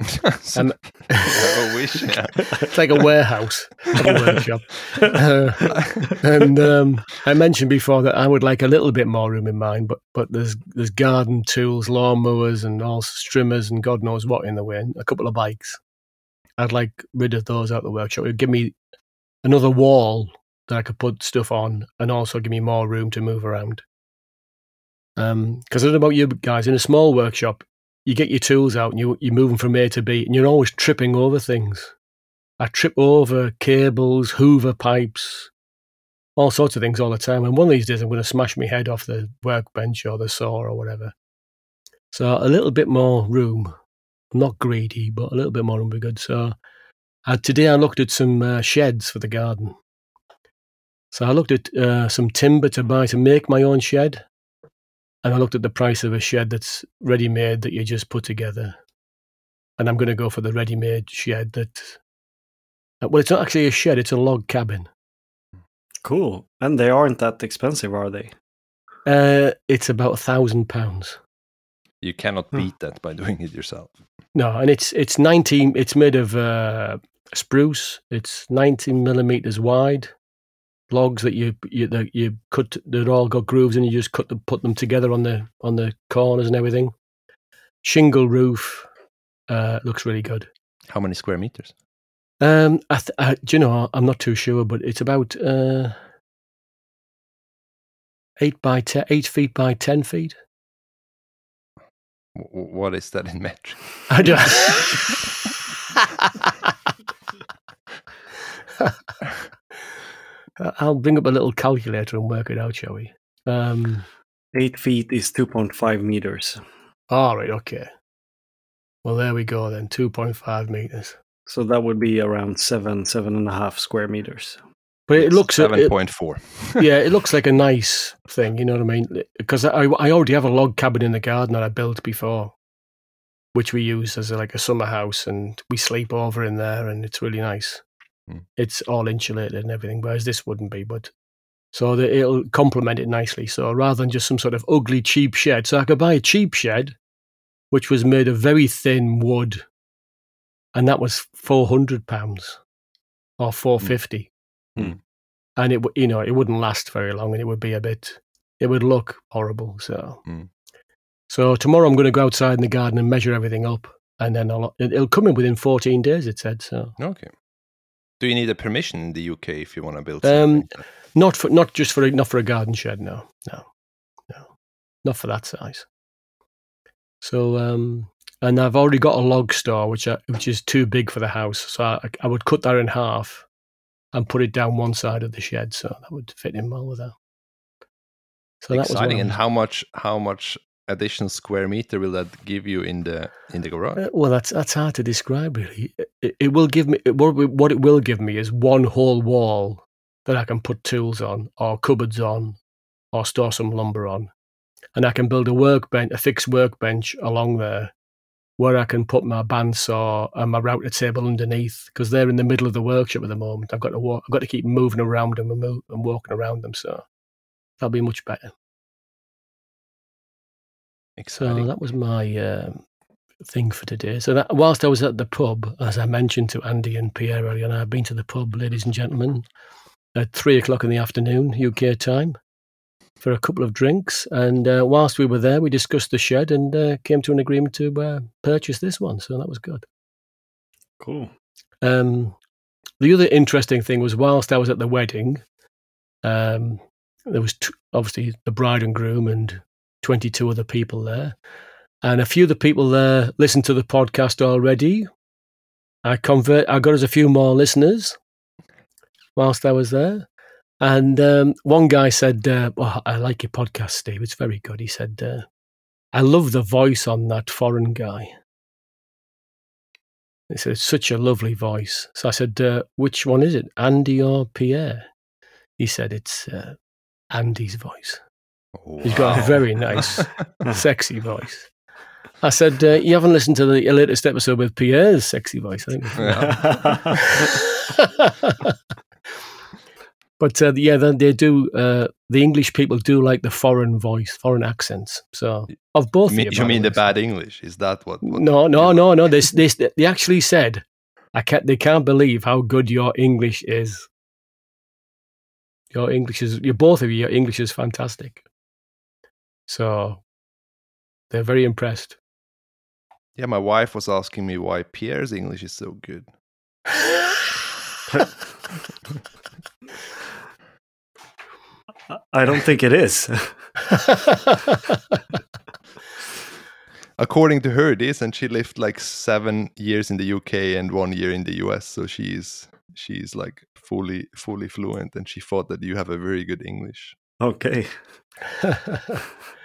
*laughs* Um, I wish. *laughs* Yeah. it's like a warehouse, of a workshop. *laughs* Uh, and um, I mentioned before that I would like a little bit more room in mine, but but there's there's garden tools, lawnmowers, and all strimmers, and God knows what in the way, and a couple of bikes. I'd like rid of those out of the workshop. It'd give me another wall that I could put stuff on, and also give me more room to move around. Um, because I don't know about you guys, in a small workshop, you get your tools out and you you move them from A to B, and you're always tripping over things. I trip over cables, Hoover pipes, all sorts of things all the time. And one of these days, I'm going to smash my head off the workbench or the saw or whatever. So a little bit more room. I'm not greedy, but a little bit more would be good. So uh, today I looked at some uh, sheds for the garden. So I looked at uh, some timber to buy to make my own shed. And I looked at the price of a shed that's ready made that you just put together. And I'm going to go for the ready made shed that. uh, Well, it's not actually a shed, it's a log cabin. Cool. And they aren't that expensive, are they? Uh, it's about a thousand pounds. You cannot Hmm. beat that by *laughs* doing it yourself. No, and it's it's 19. It's made of uh, spruce. It's 19 millimeters wide. Logs that you you that you cut. They've all got grooves, and you just cut them, put them together on the on the corners and everything. Shingle roof. Uh, looks really good. How many square meters? Um, I th- I, do you know? I'm not too sure, but it's about uh, eight by ten, eight feet by ten feet. What is that in metric? *laughs* I don't. *laughs* *laughs* I'll bring up a little calculator and work it out, shall we? Um, Eight feet is 2.5 meters. all right, okay. Well, there we go then. Two point five meters. So that would be around seven, seven and a half square meters. But it looks seven point four. *laughs* yeah, it looks like a nice thing. You know what I mean? Because I I already have a log cabin in the garden that I built before, which we use as a, like a summer house, and we sleep over in there, and it's really nice. Hmm. It's all insulated and everything, whereas this wouldn't be. But so that it'll complement it nicely. So rather than just some sort of ugly cheap shed, so I could buy a cheap shed, which was made of very thin wood, and that was four hundred pounds or four fifty Hmm. and it you know it wouldn't last very long and it would be a bit it would look horrible so Mm. so tomorrow i'm going to go outside in the garden and measure everything up and then I'll, it- it'll come in within 14 days it said so Okay. Do you need a permission in the UK if you want to build Um, not for not just for a, not for a garden shed no no no not for that size so um and i've already got a log store which I, which is too big for the house so I, I would cut that in half and put it down one side of the shed so that would fit in well with that so that Exciting. I And how much how much additional square meter will that give you in the in the garage? Uh, well, that's that's hard to describe. Really, it, it will give me what what it will give me is one whole wall that I can put tools on, or cupboards on, or store some lumber on, and I can build a workbench, a fixed workbench along there, where I can put my bandsaw and my router table underneath because they're in the middle of the workshop at the moment. I've got to walk, I've got to keep moving around them and, move, and walking around them, so that'll be much better. So that was my um, thing for today. So that whilst I was at the pub, as I mentioned to Andy and Pierre earlier, and I've been to the pub, ladies and gentlemen, at three o'clock in the afternoon UK time for a couple of drinks. And uh, whilst we were there, we discussed the shed and uh, came to an agreement to uh, purchase this one. So that was good. Cool. Um, the other interesting thing was whilst I was at the wedding, um, there was t- obviously the bride and groom and 22 other people there. And a few of the people there listened to the podcast already. I convert. I got us a few more listeners whilst I was there. And um, one guy said, uh, well, I like your podcast, Steve. It's very good. He said, uh, I love the voice on that foreign guy. He said, it's such a lovely voice. So I said, uh, which one is it, Andy or Pierre? He said, it's uh, Andy's voice. He's got a very nice, *laughs* sexy voice. I said, uh, you haven't listened to the latest episode with Pierre's sexy voice, I think. *laughs* but uh, yeah, they, they do. Uh, the English people do like the foreign voice, foreign accents. So of both. You mean, of you mean the bad English? Is that what? what No, no, no, no. They, they, they actually said, I can't, they can't believe how good your English is. Your English is, you both of you, your English is fantastic. So they're very impressed. Yeah, my wife was asking me why Pierre's English is so good. I don't think it is. According to her, it is, and she lived like seven years in the UK and one year in the US, so she's she's like fully fully fluent, and she thought that you have a very good English. okay. *laughs*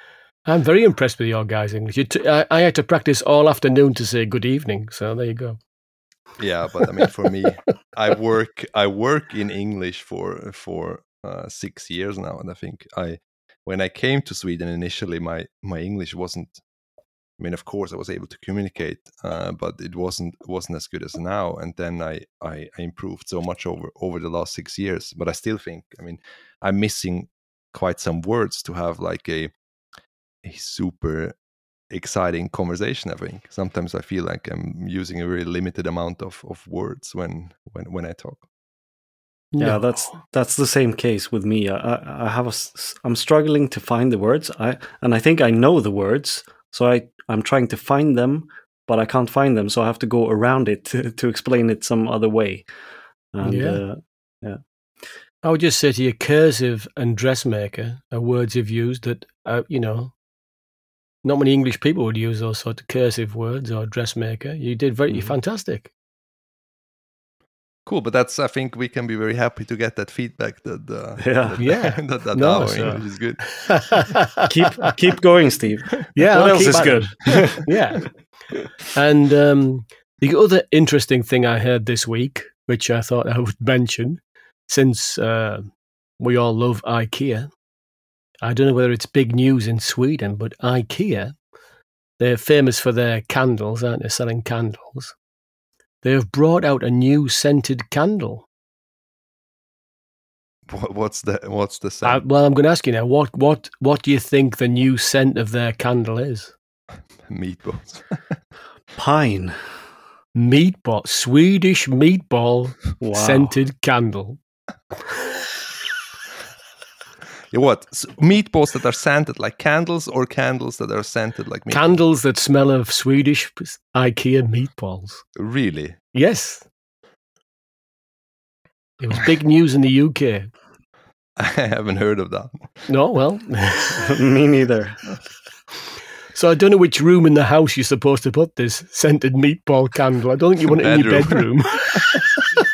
I'm very impressed with your guys' English. You t- I, I had to practice all afternoon to say good evening. So there you go. Yeah, but I mean, for me, *laughs* I work I work in English for for uh, six years now, and I think I when I came to Sweden initially, my my English wasn't. I mean, of course, I was able to communicate, uh, but it wasn't wasn't as good as now. And then I, I I improved so much over over the last six years. But I still think, I mean, I'm missing quite some words to have like a a super exciting conversation. I think sometimes I feel like I'm using a very limited amount of, of words when when when I talk. Yeah, No. that's that's the same case with me. I, I I have a, s- I'm struggling to find the words. I and I think I know the words, so I I'm trying to find them, but I can't find them, so I have to go around it *laughs* to, to explain it some other way. And Yeah. uh, I would just say to you, cursive and dressmaker are words you've used that, uh, you know, not many English people would use those sort of cursive words or dressmaker. You did very Mhm. fantastic. Cool, but that's I think we can be very happy to get that feedback that uh, *laughs* Yeah. that, Yeah. *laughs* that, that No, our so- English is good. *laughs* keep keep going, Steve. yeah, what I'll else is good? yeah. And um, the other interesting thing I heard this week, which I thought I would mention, since uh, we all love IKEA, I don't know whether it's big news in Sweden, but IKEA, they're famous for their candles, aren't they? Selling candles. They have brought out a new scented candle. What's the what's the I, scent? well, I'm going to ask you now. What what what do you think the new scent of their candle is? *laughs* Meatballs. *laughs* Pine. Meatball, Swedish meatball Wow. scented candle. *laughs* Yeah, what meatballs that are scented like candles, or candles that are scented like meatballs? Candles that smell of Swedish IKEA meatballs. really? Yes. It was big news in the UK. *laughs* I haven't heard of that. No, well. *laughs* Me neither. so I don't know which room in the house you're supposed to put this scented meatball candle. I don't think you want it in your Bedroom. *laughs*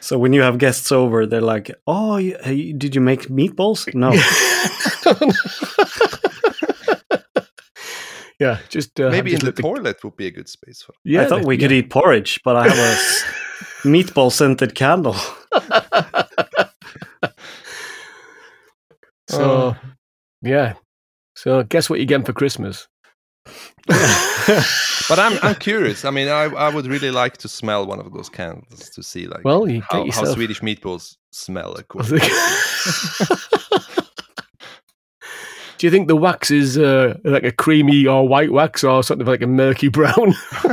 So when you have guests over, they're like, "Oh, you, hey, did you make meatballs?" No. *laughs* yeah, just uh, Maybe in the let toilet would be a good space for. Yeah, I thought we yeah. could eat porridge, but I have a *laughs* meatball scented candle. *laughs* So, yeah. So, guess what you're getting for Christmas? *laughs* But I'm I'm curious. I mean, I I would really like to smell one of those candles to see like Well, you how, how. Swedish meatballs smell. Of I course. think- Do you think the wax is uh, like a creamy or white wax or something like a murky brown? *laughs* *laughs*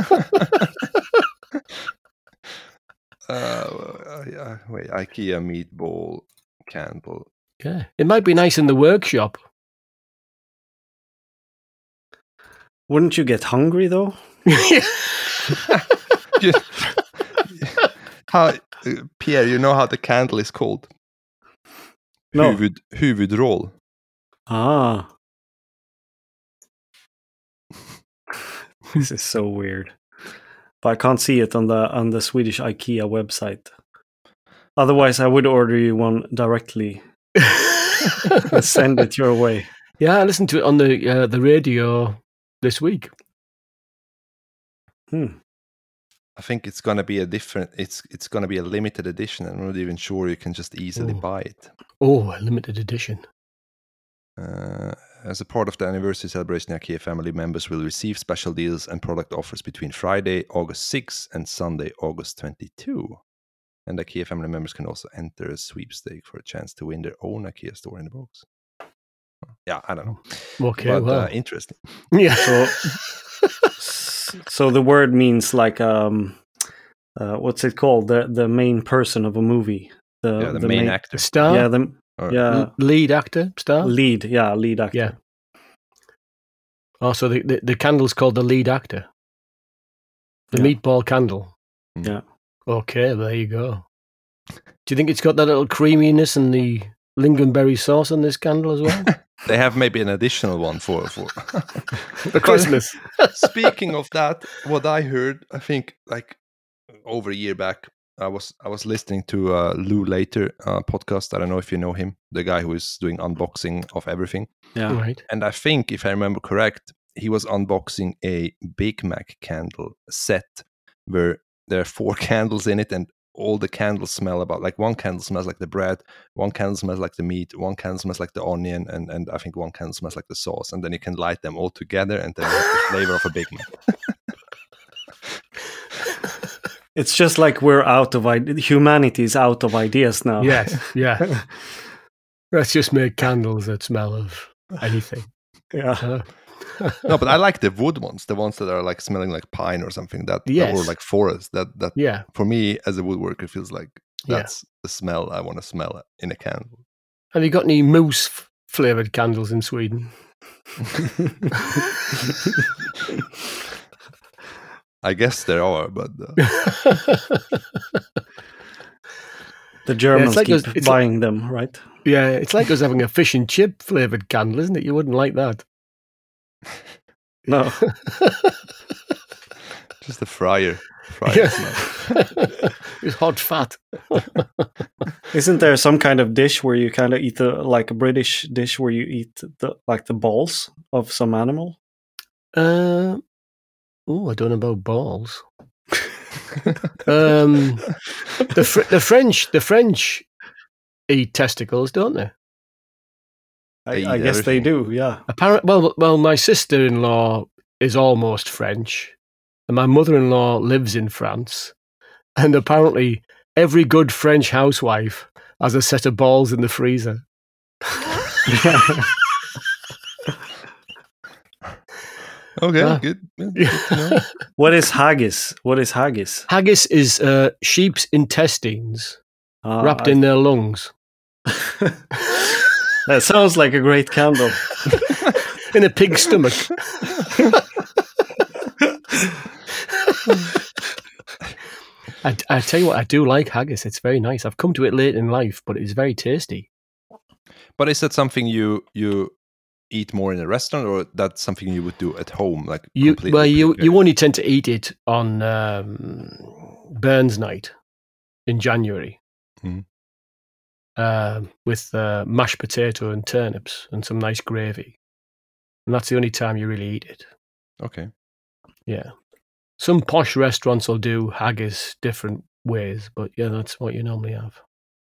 uh, yeah, wait, IKEA meatball candle. yeah, it might be nice in the workshop. Wouldn't you get hungry though? You- *laughs* how, uh, Pierre, you know how the candle is called? No. Huvud, huvudroll. Ah. *laughs* this is so weird. But I can't see it on the on the Swedish IKEA website. Otherwise, I would order you one directly and *laughs* send it your way. yeah, I listened to it on the uh, the radio this week. Hmm. I think it's gonna be a different. It's it's gonna be a limited edition. I'm not even sure you can just easily Oh. buy it. Oh, a limited edition. Uh, as a part of the anniversary celebration, IKEA family members will receive special deals and product offers between Friday, August 6 and Sunday, August 22. And IKEA family members can also enter a sweepstake for a chance to win their own IKEA store in the box. Yeah, I don't know. Okay, but well, uh, interesting. *laughs* yeah. So, so the word means like um, uh, what's it called? The the main person of a movie. The, yeah, the, main, The actor. star, Yeah, the Or- yeah lead actor, star. lead. Yeah, lead actor. Yeah. Oh, so the, the the candle's called the lead actor. The Yeah. meatball candle. Mm. Yeah. Okay, there you go. Do you think it's got that little creaminess and the lingonberry sauce on this candle as well? *laughs* They have maybe an additional one for for *laughs* For Christmas. *laughs* Speaking of that, what I heard, I think like over a year back, I was I was listening to uh, Lou Later uh, podcast. I don't know if you know him, the guy who is doing unboxing of everything. Yeah. Right. And I think, if I remember correct, he was unboxing a Big Mac candle set where there are four *laughs* candles in it, and all the candles smell about like one candle smells like the bread, one candle smells like the meat, one candle smells like the onion, and, and I think one candle smells like the sauce. And then you can light them all together, and then you the flavor of a Big Mac. *laughs* It's just like we're out of humanity is out of ideas now. Yes, yeah. *laughs* Let's just make candles that smell of anything. yeah. Uh, *laughs* no, but I like the wood ones, the ones that are like smelling like pine or something. That or like forest. That that yeah, for me as a woodworker feels like Yeah. that's the smell I want to smell in a candle. Have you got any moose f- flavored candles in Sweden? *laughs* I guess there are, but uh, *laughs* The Germans like keep us- it's buying them, right? yeah, it's like us having a fish and chip flavored candle, isn't it? You wouldn't like that. No. *laughs* just the fryer. Fryer Yeah. smell. *laughs* it's hot fat. *laughs* Isn't there some kind of dish where you kind of eat the like a British dish where you eat the like the balls of some animal? Uh, oh, I don't know about balls. um, the Fr- the French the French eat testicles, don't they? They I, I guess they do. Yeah. Apparent. Well, well, my sister in law is almost French, and my mother in law lives in France, and apparently every good French housewife has a set of balls in the freezer. *laughs* Okay, Ah. good. *laughs* good what is haggis? What is haggis? Haggis is uh, sheep's intestines Uh, wrapped I- in their lungs *laughs* that sounds like a great candle. *laughs* in a pig's stomach. I, I tell you what, I do like haggis. It's very nice. I've come to it late in life, but it's very tasty. But is that something you you eat more in a restaurant, or that's something you would do at home? Like You well, you prepared? you only tend to eat it on um, Burns night in January, Mhm. Um, with uh, mashed potato and turnips and some nice gravy, and that's the only time you really eat it. okay. Yeah, some posh restaurants will do haggis different ways, but yeah, that's what you normally have.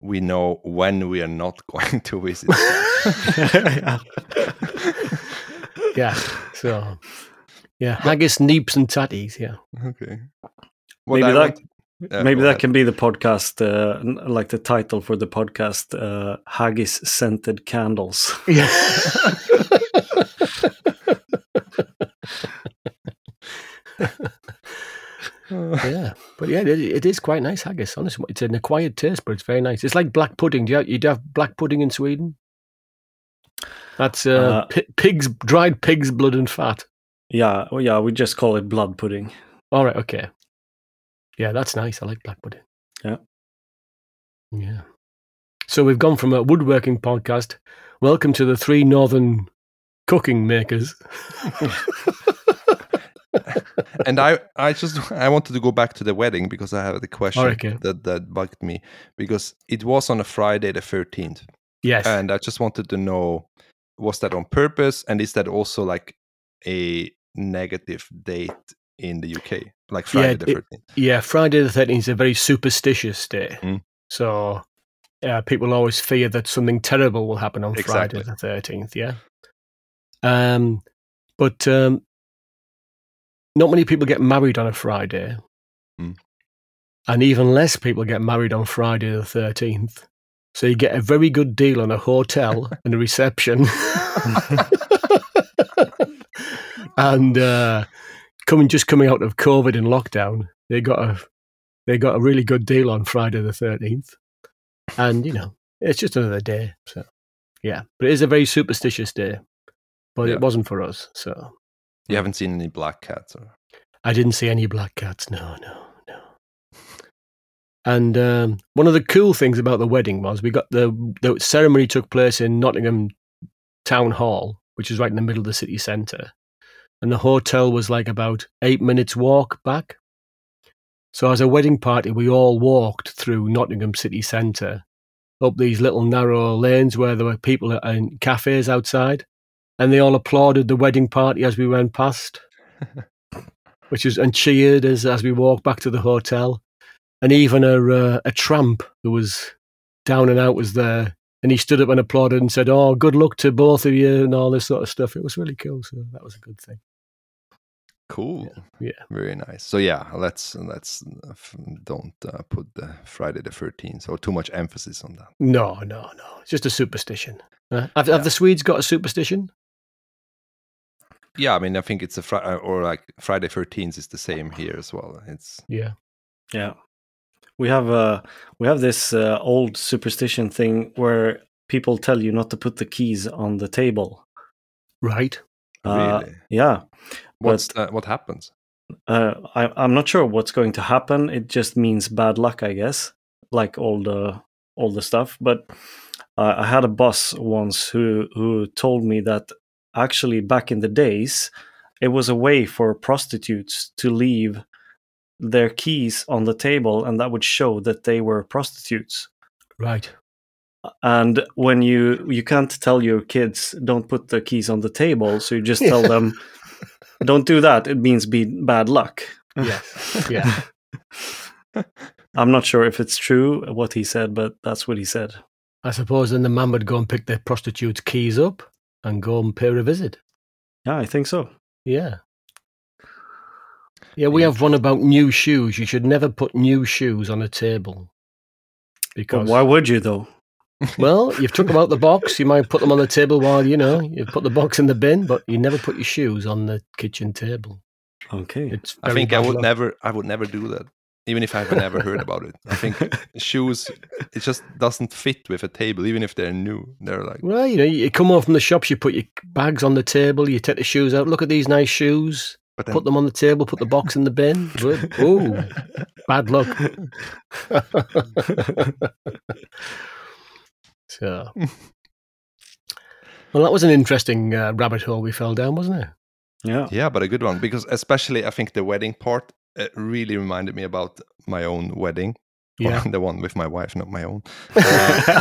We know when we are not *laughs* going to visit. Yeah. *laughs* Yeah, so yeah, haggis, neeps, and tatties. Yeah, okay. Maybe I that- want- Yeah, Maybe that ahead. can be the podcast, uh, like the title for the podcast, uh, Haggis Scented Candles. *laughs* yeah. *laughs* Yeah, but yeah, it, it is quite nice haggis. Honestly, it's an acquired taste, but it's very nice. It's like black pudding. Do you have, you have black pudding in Sweden? That's uh, Uh, pi- pig's dried pig's blood and fat. Yeah, well, yeah, we just call it blood pudding. All right, okay. Yeah, that's nice. I like black pudding. Yeah. Yeah. So we've gone from a woodworking podcast. Welcome to the three northern cooking makers. *laughs* and I, I just I wanted to go back to the wedding because I have the question oh, okay. that that bugged me because it was on a Friday the thirteenth, Yes. and I just wanted to know was that on purpose and is that also like a negative date in the UK, like Friday the thirteenth? Yeah, Friday the 13th is a very superstitious day. Mm. So uh, people always fear that something terrible will happen on Exactly. Friday the 13th. Yeah. Um, but um, not many people get married on a Friday. Mm. And even less people get married on Friday the 13th. So you get a very good deal on a hotel *laughs* and a reception. *laughs* *laughs* and uh, coming just coming out of COVID and lockdown, they got a they got a really good deal on Friday the thirteenth, and you know it's just another day. So yeah, but it is a very superstitious day. But Yeah. it wasn't for us, so You haven't seen any black cats, or I didn't see any black cats. No, no, no. And um, one of the cool things about the wedding was we got the the ceremony took place in Nottingham Town Hall, which is right in the middle of the city centre, and the hotel was like about eight minutes walk back. So as a wedding party, we all walked through Nottingham city centre, up these little narrow lanes where there were people and cafes outside, and they all applauded the wedding party as we went past *laughs* which was and cheered as as we walked back to the hotel, and even a uh, a tramp who was down and out was there, and he stood up and applauded and said, "Oh, good luck to both of you," and all this sort of stuff. It was really cool. So that was a good thing. Cool. Yeah. Very nice. So yeah, let's let's uh, don't uh, put the Friday the Thirteenth or too much emphasis on that. No, no, no. It's just a superstition. Uh, have, Yeah. have the Swedes got a superstition? Yeah, I mean, I think it's a Fri- uh, or like Friday Thirteenth is the same here as well. It's Yeah. Yeah, we have uh we have this uh, old superstition thing where people tell you not to put the keys on the table. Right. Uh, really Yeah, what's uh, what happens? uh, I, I'm not sure what's going to happen. It just means bad luck, I guess, like all the all the stuff. But uh, I had a boss once who who told me that actually back in the days, it was a way for prostitutes to leave their keys on the table, and that would show that they were prostitutes. Right. And when you you can't tell your kids don't put the keys on the table, so you just tell them *laughs* don't do that. It means be bad luck. Yes. Yeah. *laughs* I'm not sure if it's true what he said, but that's what he said. I suppose then the man would go and pick the prostitute's keys up and go and pay her a visit. Yeah, I think so. Yeah. Yeah, we have one about new shoes. You should never put new shoes on a table. But Because, why would you though? *laughs* well, you've took them out the box. You might put them on the table while, you know, you've put the box in the bin, but you never put your shoes on the kitchen table. Okay. It's I think I would luck. never I would never do that. Even if I've never heard about it. I think *laughs* shoes it just doesn't fit with a table, even if they're new. They're like Well, you know, you come home from the shops, you put your bags on the table, you take the shoes out. Look at these nice shoes. But then Put them on the table, put the box in the bin. *laughs* Ooh, bad luck. *laughs* so, well, that was an interesting uh, rabbit hole we fell down, wasn't it? yeah. Yeah, but a good one because especially I think the wedding part really reminded me about my own wedding. Yeah. *laughs* the one with my wife, not my own. Uh,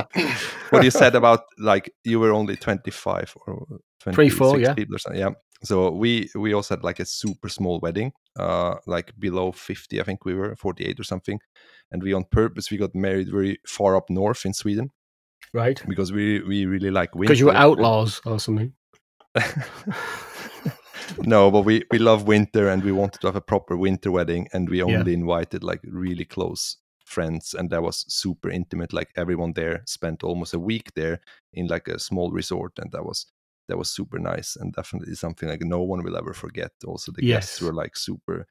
*laughs* what you said about like you were only 25 or 24, yeah. people or something. Yeah. So we we also had like a super small wedding, uh, like below 50, I think we were 48 or something. And we on purpose we got married very far up north in Sweden right. because we we really like winter. Because you were outlaws or something. *laughs* *laughs* no, but we we love winter and we wanted to have a proper winter wedding, and we Yeah. only invited like really close friends, and that was super intimate. Like everyone there spent almost a week there in like a small resort, and that was that was super nice and definitely something like no one will ever forget. Also, the guests were like super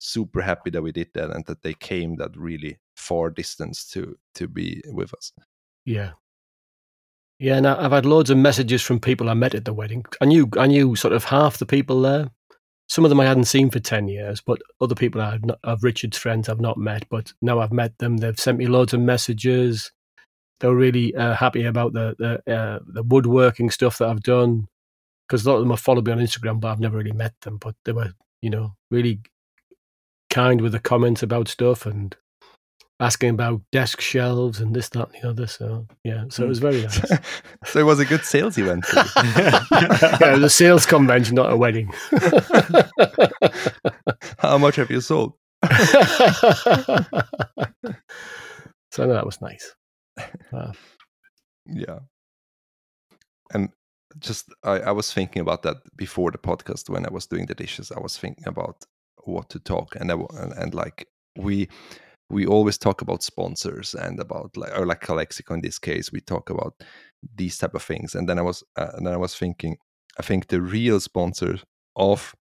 super happy that we did that and that they came that really far distance to to be with us. Yeah. Yeah, and I've had loads of messages from people I met at the wedding. I knew, I knew sort of half the people there. Some of them I hadn't seen for ten years, but other people I had not, of Richard's friends I've not met. But now I've met them. They've sent me loads of messages. They were really uh, happy about the the, uh, the woodworking stuff that I've done. Because a lot of them have followed me on Instagram, but I've never really met them. But they were, you know, really kind with the comments about stuff and asking about desk shelves and this, that, and the other. So yeah, so it was very nice. *laughs* so it was a good sales event. *laughs* yeah, a sales convention, not a wedding. *laughs* How much have you sold? so no, that was nice. Uh, Yeah. And just I, I was thinking about that before the podcast when I was doing the dishes. I was thinking about what to talk and I, and, and like we we always talk about sponsors and about like or like Calexico in this case we talk about these type of things. And then I was uh, and then I was thinking I think the real sponsors of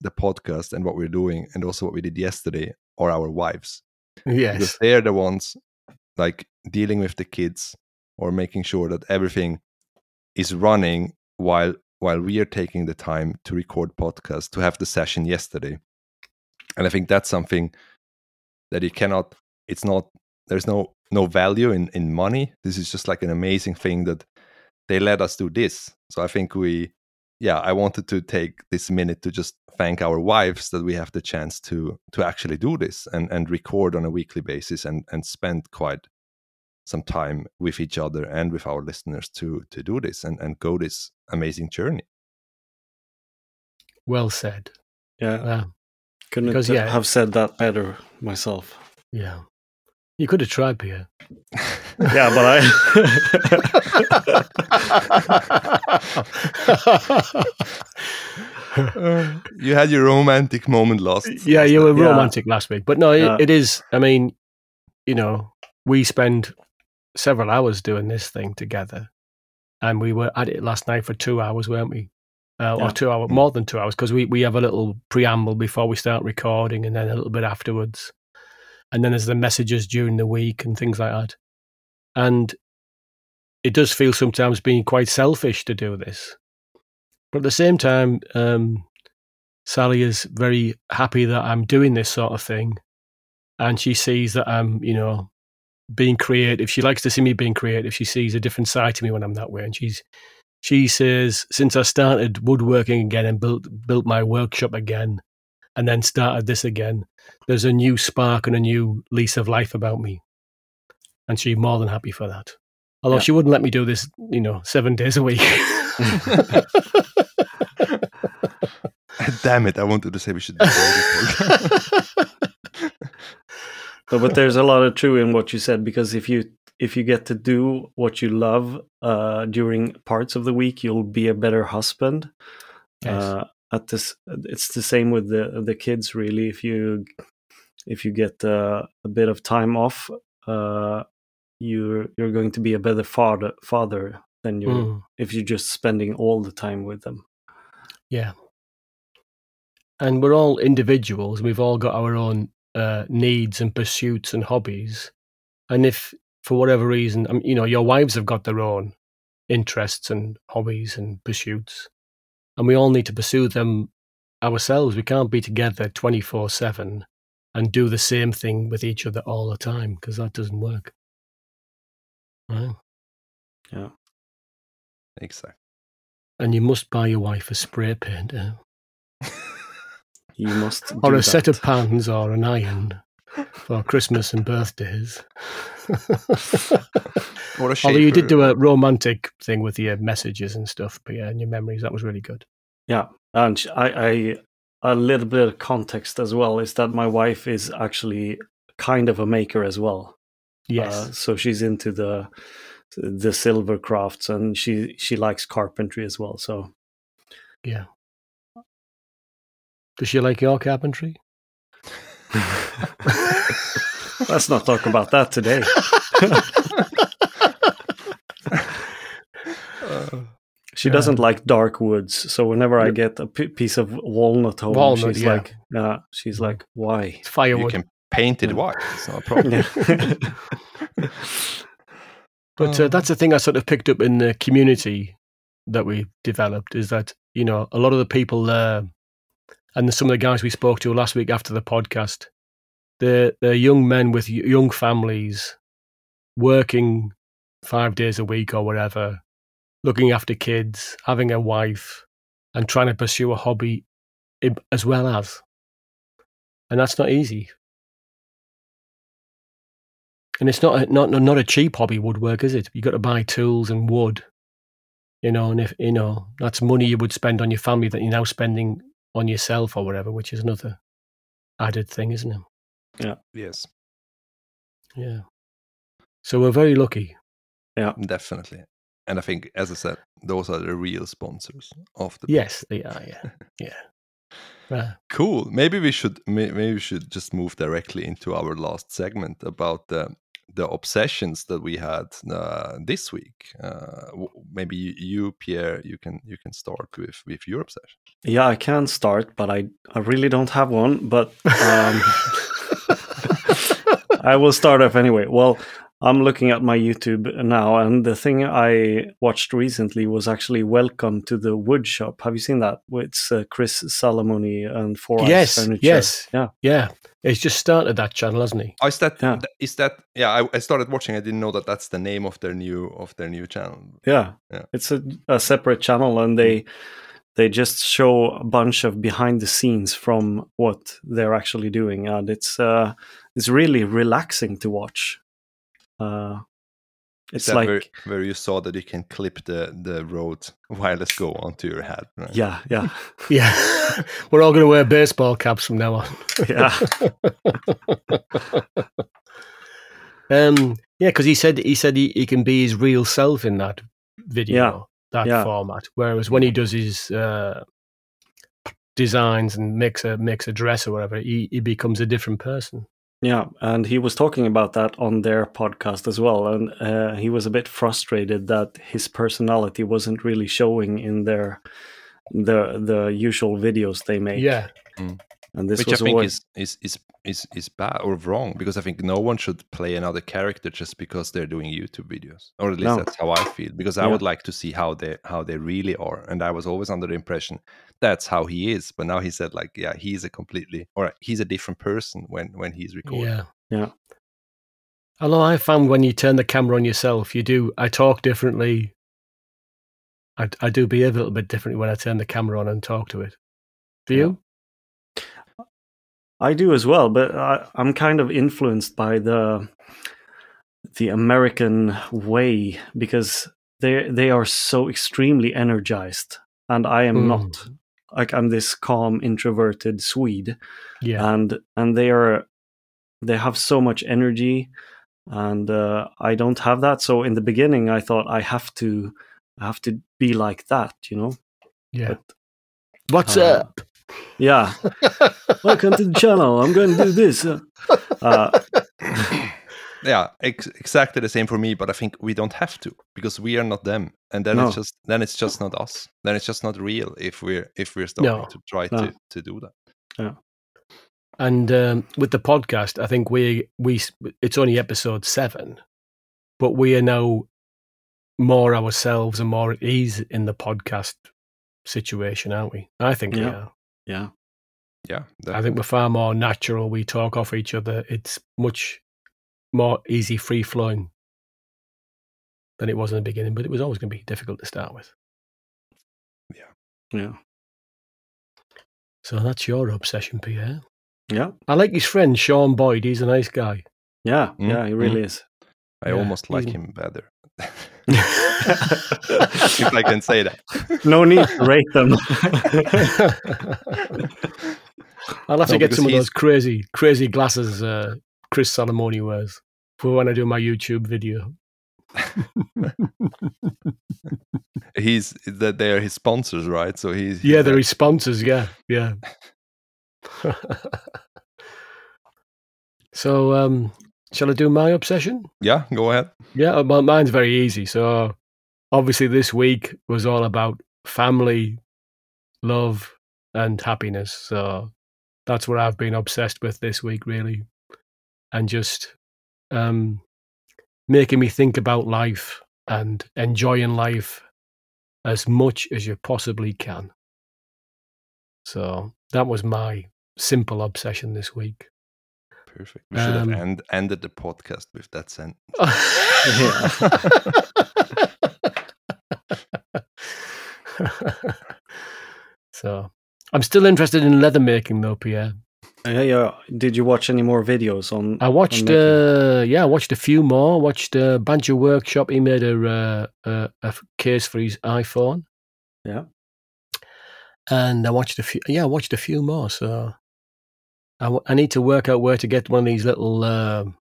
the podcast and what we're doing and also what we did yesterday are our wives. Because yes, they're the ones like dealing with the kids or making sure that everything is running while while we are taking the time to record podcast to have the session yesterday. And i think that's something that you cannot it's not there's no no value in in money this is just like an amazing thing that they let us do this so i think we yeah i wanted to take this minute to just thank our wives that we have the chance to to actually do this and and record on a weekly basis and and spend quite some time with each other and with our listeners to to do this and and go this amazing journey well said. yeah. Uh, Couldn't because, yeah. have said that better myself. yeah, You could have tried, Pierre. *laughs* Yeah, but I. you had your romantic moment last. *laughs* yeah, last you were. Yeah. romantic last week, but no, it, Yeah. it is. I mean, you know, we spend several hours doing this thing together, and we were at it last night for two hours, weren't we? Uh, Yeah. Or two hours, more than two hours, because we we have a little preamble before we start recording, and then a little bit afterwards, and then there's the messages during the week and things like that, and it does feel sometimes being quite selfish to do this, but at the same time, um, Sally is very happy that I'm doing this sort of thing. And she sees that I'm, you know, being creative. She likes to see me being creative. She sees a different side to me when I'm that way. And she's, she says, since I started woodworking again and built, built my workshop again, and then started this again, there's a new spark and a new lease of life about me. And she's more than happy for that. Although Yeah. she wouldn't let me do this, you know, seven days a week. *laughs* *laughs* Damn it! I wanted to say we should. Do. No, *laughs* but there's a lot of true in what you said because if you if you get to do what you love uh, during parts of the week, you'll be a better husband. Yes. Uh, at this, it's the same with the the kids. Really, if you if you get uh, a bit of time off, uh, you're you're going to be a better father father than you Mm. if you're just spending all the time with them. Yeah. And we're all individuals. We've all got our own uh, needs and pursuits and hobbies. And if, for whatever reason, um, you know, your wives have got their own interests and hobbies and pursuits, and we all need to pursue them ourselves. We can't be together 24 7 and do the same thing with each other all the time because that doesn't work. Right? Yeah. Exactly. And you must buy your wife a spray painter. *laughs* You must or a set of pans or an iron *laughs* for Christmas and birthdays. *laughs* What a Although you did do a romantic thing with your messages and stuff, but yeah, and your memories, that was really good. Yeah, and sh- I, I a little bit of context as well is that my wife is actually kind of a maker as well. Yes. Uh, so she's into the the silver crafts and she she likes carpentry as well. So yeah. Does she like your carpentry? *laughs* let's not talk about that today. Uh, *laughs* She doesn't like dark woods. So whenever I get a p- piece of walnut home, Walnut, she's yeah. like, yeah, she's like, why? It's you firewood. can paint it white. It's not a *laughs* problem. Yeah. But uh, that's the thing I sort of picked up in the community that we developed is that, you know, a lot of the people there and some of the guys we spoke to last week after the podcast, they're, they're young men with young families working five days a week or whatever, looking after kids, having a wife, and trying to pursue a hobby as well as. And that's not easy. And it's not a, not not a cheap hobby woodwork, is it? You got to buy tools and wood, you know. And if you know that's money you would spend on your family that you're now spending on yourself or whatever, which is another added thing, isn't it? Yeah. Yes, Yeah. So we're very lucky. Yeah, definitely. And I think, as I said, those are the real sponsors of the. Yes, they are. Yeah, *laughs* yeah. Uh, Cool. Maybe we should maybe we should just move directly into our last segment about the the obsessions that we had uh, this week. Uh, w- maybe you, you, Pierre, you can you can start with with your obsession. Yeah, I can start, but I, I really don't have one. But um, *laughs* I will start off anyway. Well, I'm looking at my YouTube now, and the thing I watched recently was actually Welcome to the Woodshop." Have you seen that? It's uh, Chris Salomone and Four Eyes Yes, Furniture. yes. Yeah. yeah, he's just started that channel, hasn't he? Oh, is that Yeah. is that yeah? I, I started watching. I didn't know that that's the name of their new of their new channel. Yeah, Yeah. it's a, a separate channel, and they they just show a bunch of behind the scenes from what they're actually doing, and it's uh, it's really relaxing to watch. Uh, Is it's like where, where you saw that you can clip the the Rode *laughs* wireless go onto your head? Right? yeah, yeah, *laughs* Yeah, *laughs* we're all going to wear baseball caps from now on. yeah. Um, yeah, because he said he said he, he can be his real self in that video, Yeah. that Yeah. format. Whereas when he does his uh, designs and makes a makes a dress or whatever, he, he becomes a different person. Yeah, and he was talking about that on their podcast as well, and uh, he was a bit frustrated that his personality wasn't really showing in their the the usual videos they make. Yeah, and this Which was I think always is, is is is is bad or wrong because I think no one should play another character just because they're doing YouTube videos, or at least No. that's how I feel. Because I Yeah. would like to see how they how they really are, and I was always under the impression that's how he is. But now he said like, yeah, he's a completely or he's a different person when when he's recording. yeah, Yeah. Although I found when you turn the camera on yourself, you do. I talk differently. I, I do behave a little bit differently when I turn the camera on and talk to it. Do you? I do as well, but I, I'm kind of influenced by the the American way because they they are so extremely energized, and I am Mm. not. Like I'm this calm, introverted Swede, Yeah, and and they are they have so much energy, and uh, I don't have that. So in the beginning, I thought I have to I have to be like that, you know. yeah. But What's uh, up? Yeah, welcome to the channel. I'm going to do this. Uh, *laughs* yeah ex- exactly the same for me but i think we don't have to because we are not them and then No. it's just then it's just not us then it's just not real if we're if we're starting No. to try No. to to do that Yeah. And um, with the podcast, I think we we it's only episode seven, but we are now more ourselves and more at ease in the podcast situation, aren't we? I think we Yeah. are. Yeah, yeah I think we're far more natural. We talk off each other. It's much more easy, free flowing than it was in the beginning. But it was always going to be difficult to start with. yeah, Yeah. So that's your obsession, Pierre. yeah, I like his friend Sean Boyd. He's a nice guy. yeah, Mm, yeah. He really is. i yeah, almost like he's- him better *laughs* if i can say that No need to rate them. *laughs* I'll have to get some of those crazy, crazy glasses uh, Chris Salomone wears for when I do my YouTube video. *laughs* he's that they are his sponsors right so he's Yeah, he's they're his sponsors. Yeah, yeah. so, um, shall I do my obsession? yeah go ahead Yeah, well, mine's very easy. So, obviously, this week was all about family, love, and happiness. So, that's what I've been obsessed with this week, really, and just um, making me think about life and enjoying life as much as you possibly can. So, that was my simple obsession this week. Perfect we should Um, have end, ended the podcast with that sentence *laughs* *laughs* so I'm still interested in leather making though, Pierre. yeah, yeah. Did you watch any more videos on? I watched making- uh yeah, I watched a few more. Watched uh Banjo Workshop. He made a uh, a, a f- case for his iPhone. Yeah. And I watched a few yeah, I watched a few more, so I, w- I need to work out where to get one of these little um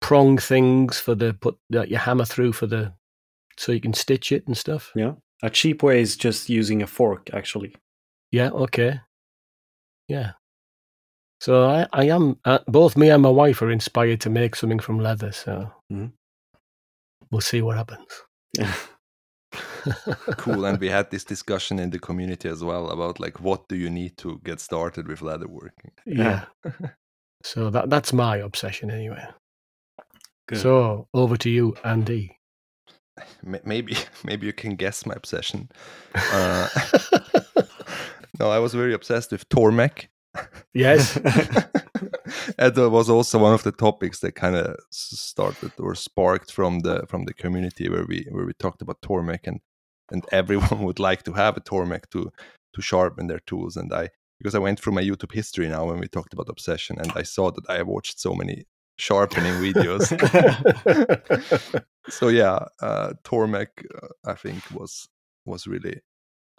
prong things for the put that you hammer through for the so you can stitch it and stuff. Yeah, a cheap way is just using a fork, actually. Yeah, okay. Yeah. So I, I am, uh, both me and my wife are inspired to make something from leather. So Mhm. we'll see what happens. *laughs* cool and we had this discussion in the community as well about like what do you need to get started with leatherworking yeah. *laughs* so that that's my obsession anyway. Good. So over to you, Andy. *laughs* Maybe *laughs* maybe you can guess my obsession uh, no i was very obsessed with Tormek. yes. And that was also one of the topics that kind of started or sparked from the from the community where we where we talked about Tormek and and *laughs* everyone would like to have a Tormek to to sharpen their tools and i because i went through my youtube history now when we talked about obsession and i saw that i watched so many sharpening videos *laughs* so yeah uh Tormek uh, i think was was really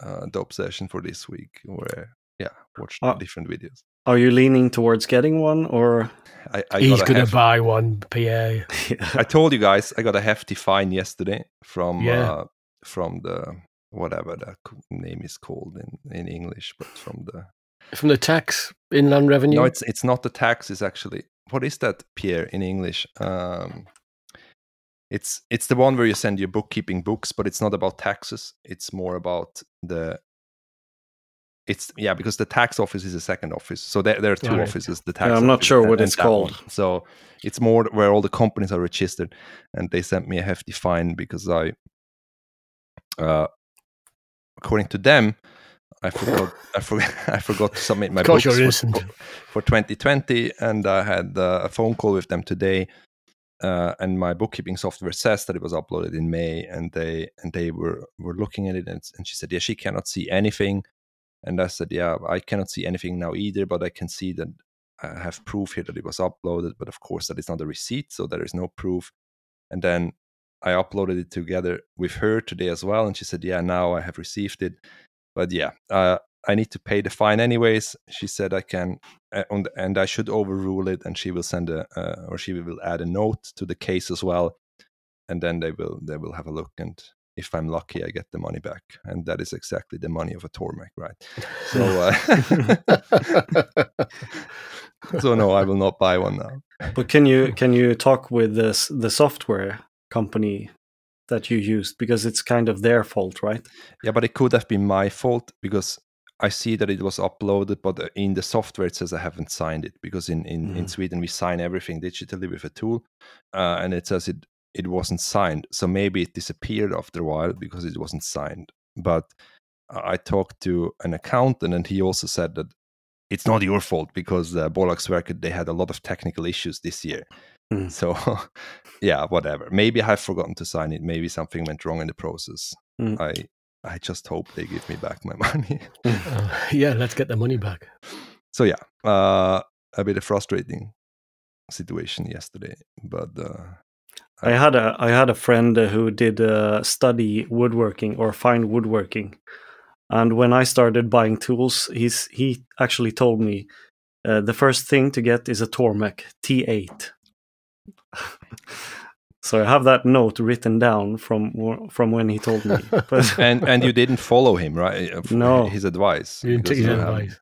uh, the obsession for this week where yeah watched Ah. different videos Are you leaning towards getting one or? I, I He's got a going to hef- buy one, PA. *laughs* I told you guys I got a hefty fine yesterday from Yeah. uh, from the whatever the name is called in, in English, but from the From the tax inland revenue? no, it's it's not the tax. It's actually what is that, Pierre, in English? Um, it's it's the one where you send your bookkeeping books, but it's not about taxes. It's more about the. It's yeah, because the tax office is a second office, so there, there are two Right. offices. The tax. Office. I'm not office sure what and it's that called. one. So it's more where all the companies are registered, and they sent me a hefty fine because I, uh, according to them, I forgot I forgot *laughs* I forgot to submit my books for- for 2020 and i had uh, a phone call with them today uh, and my bookkeeping software says that it was uploaded in may and they and they were were looking at it and, and she said yeah she cannot see anything and i said yeah i cannot see anything now either but i can see that i have proof here that it was uploaded but of course that is not a receipt so there is no proof and then i uploaded it together with her today as well and she said yeah now i have received it but yeah uh, I need to pay the fine anyways. She said I can, uh, and I should overrule it, and she will send a, uh, or she will add a note to the case as well, and then they will they will have a look, and if I'm lucky, I get the money back, and that is exactly the money of a Tormek, right? So, *laughs* uh, *laughs* so no, I will not buy one now. But can you can you talk with this the software company that you used because it's kind of their fault, right? Yeah, but it could have been my fault because I see that it was uploaded, but uh, in the software it says I haven't signed it because in in, in Mhm. Sweden we sign everything digitally with a tool, uh, and it says it it wasn't signed. So maybe it disappeared after a while because it wasn't signed. But I talked to an accountant, and he also said that it's not your fault because uh, Bolagsverket they had a lot of technical issues this year. Mm. So *laughs* yeah, whatever. Maybe I've forgotten to sign it. Maybe something went wrong in the process. Mm. I I just hope they give me back my *laughs* money. Uh, *laughs* yeah, let's get the money back. so yeah, uh, a bit of frustrating situation yesterday, but uh, I had a I had a friend uh, who did uh, study woodworking or fine woodworking, and when I started buying tools, he's he actually told me uh, the first thing to get is a Tormek T8. *laughs* so I have that note written down from from when he told me. *laughs* But and and you didn't follow him, right? uh, No. his advice. You didn't take his you have- advice.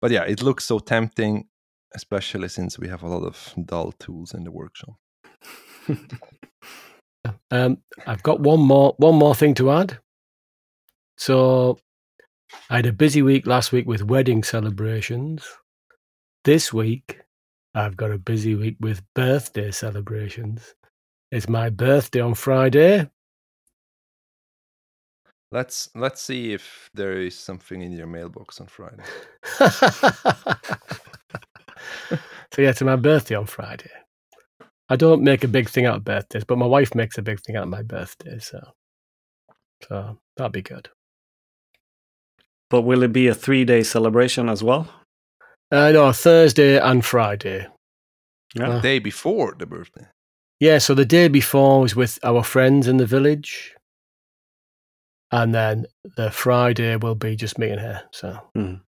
But yeah, it looks so tempting, especially since we have a lot of dull tools in the workshop. *laughs* Um, I've got one more one more thing to add. So, I had a busy week last week with wedding celebrations. This week, I've got a busy week with birthday celebrations. It's my birthday on Friday. Let's let's see if there is something in your mailbox on Friday. *laughs* *laughs* so yeah, it's my birthday on Friday. I don't make a big thing out of birthdays, but my wife makes a big thing out of my birthday, so so that'll be good. but will it be a three day celebration as well? Uh, no, Thursday and Friday. Yeah. Uh, Day before the birthday. Yeah, so the day before was with our friends in the village. And then the Friday will be just me and her. So, Mhm.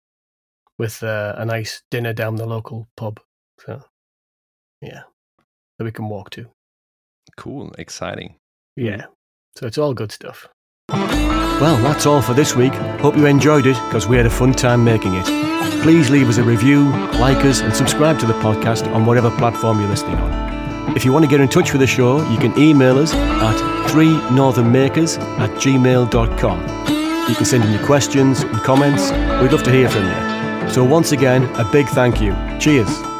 With uh, a nice dinner down the local pub. So, yeah, that we can walk to. Cool, exciting. Yeah. So, it's all good stuff. Well, that's all for this week. Hope you enjoyed it because we had a fun time making it. Please leave us a review, like us, and subscribe to the podcast on whatever platform you're listening on. If you want to get in touch with the show, you can email us at 3northernmakers at gmail.com. You can send in your questions and comments. We'd love to hear from you. So, once again, a big thank you. Cheers.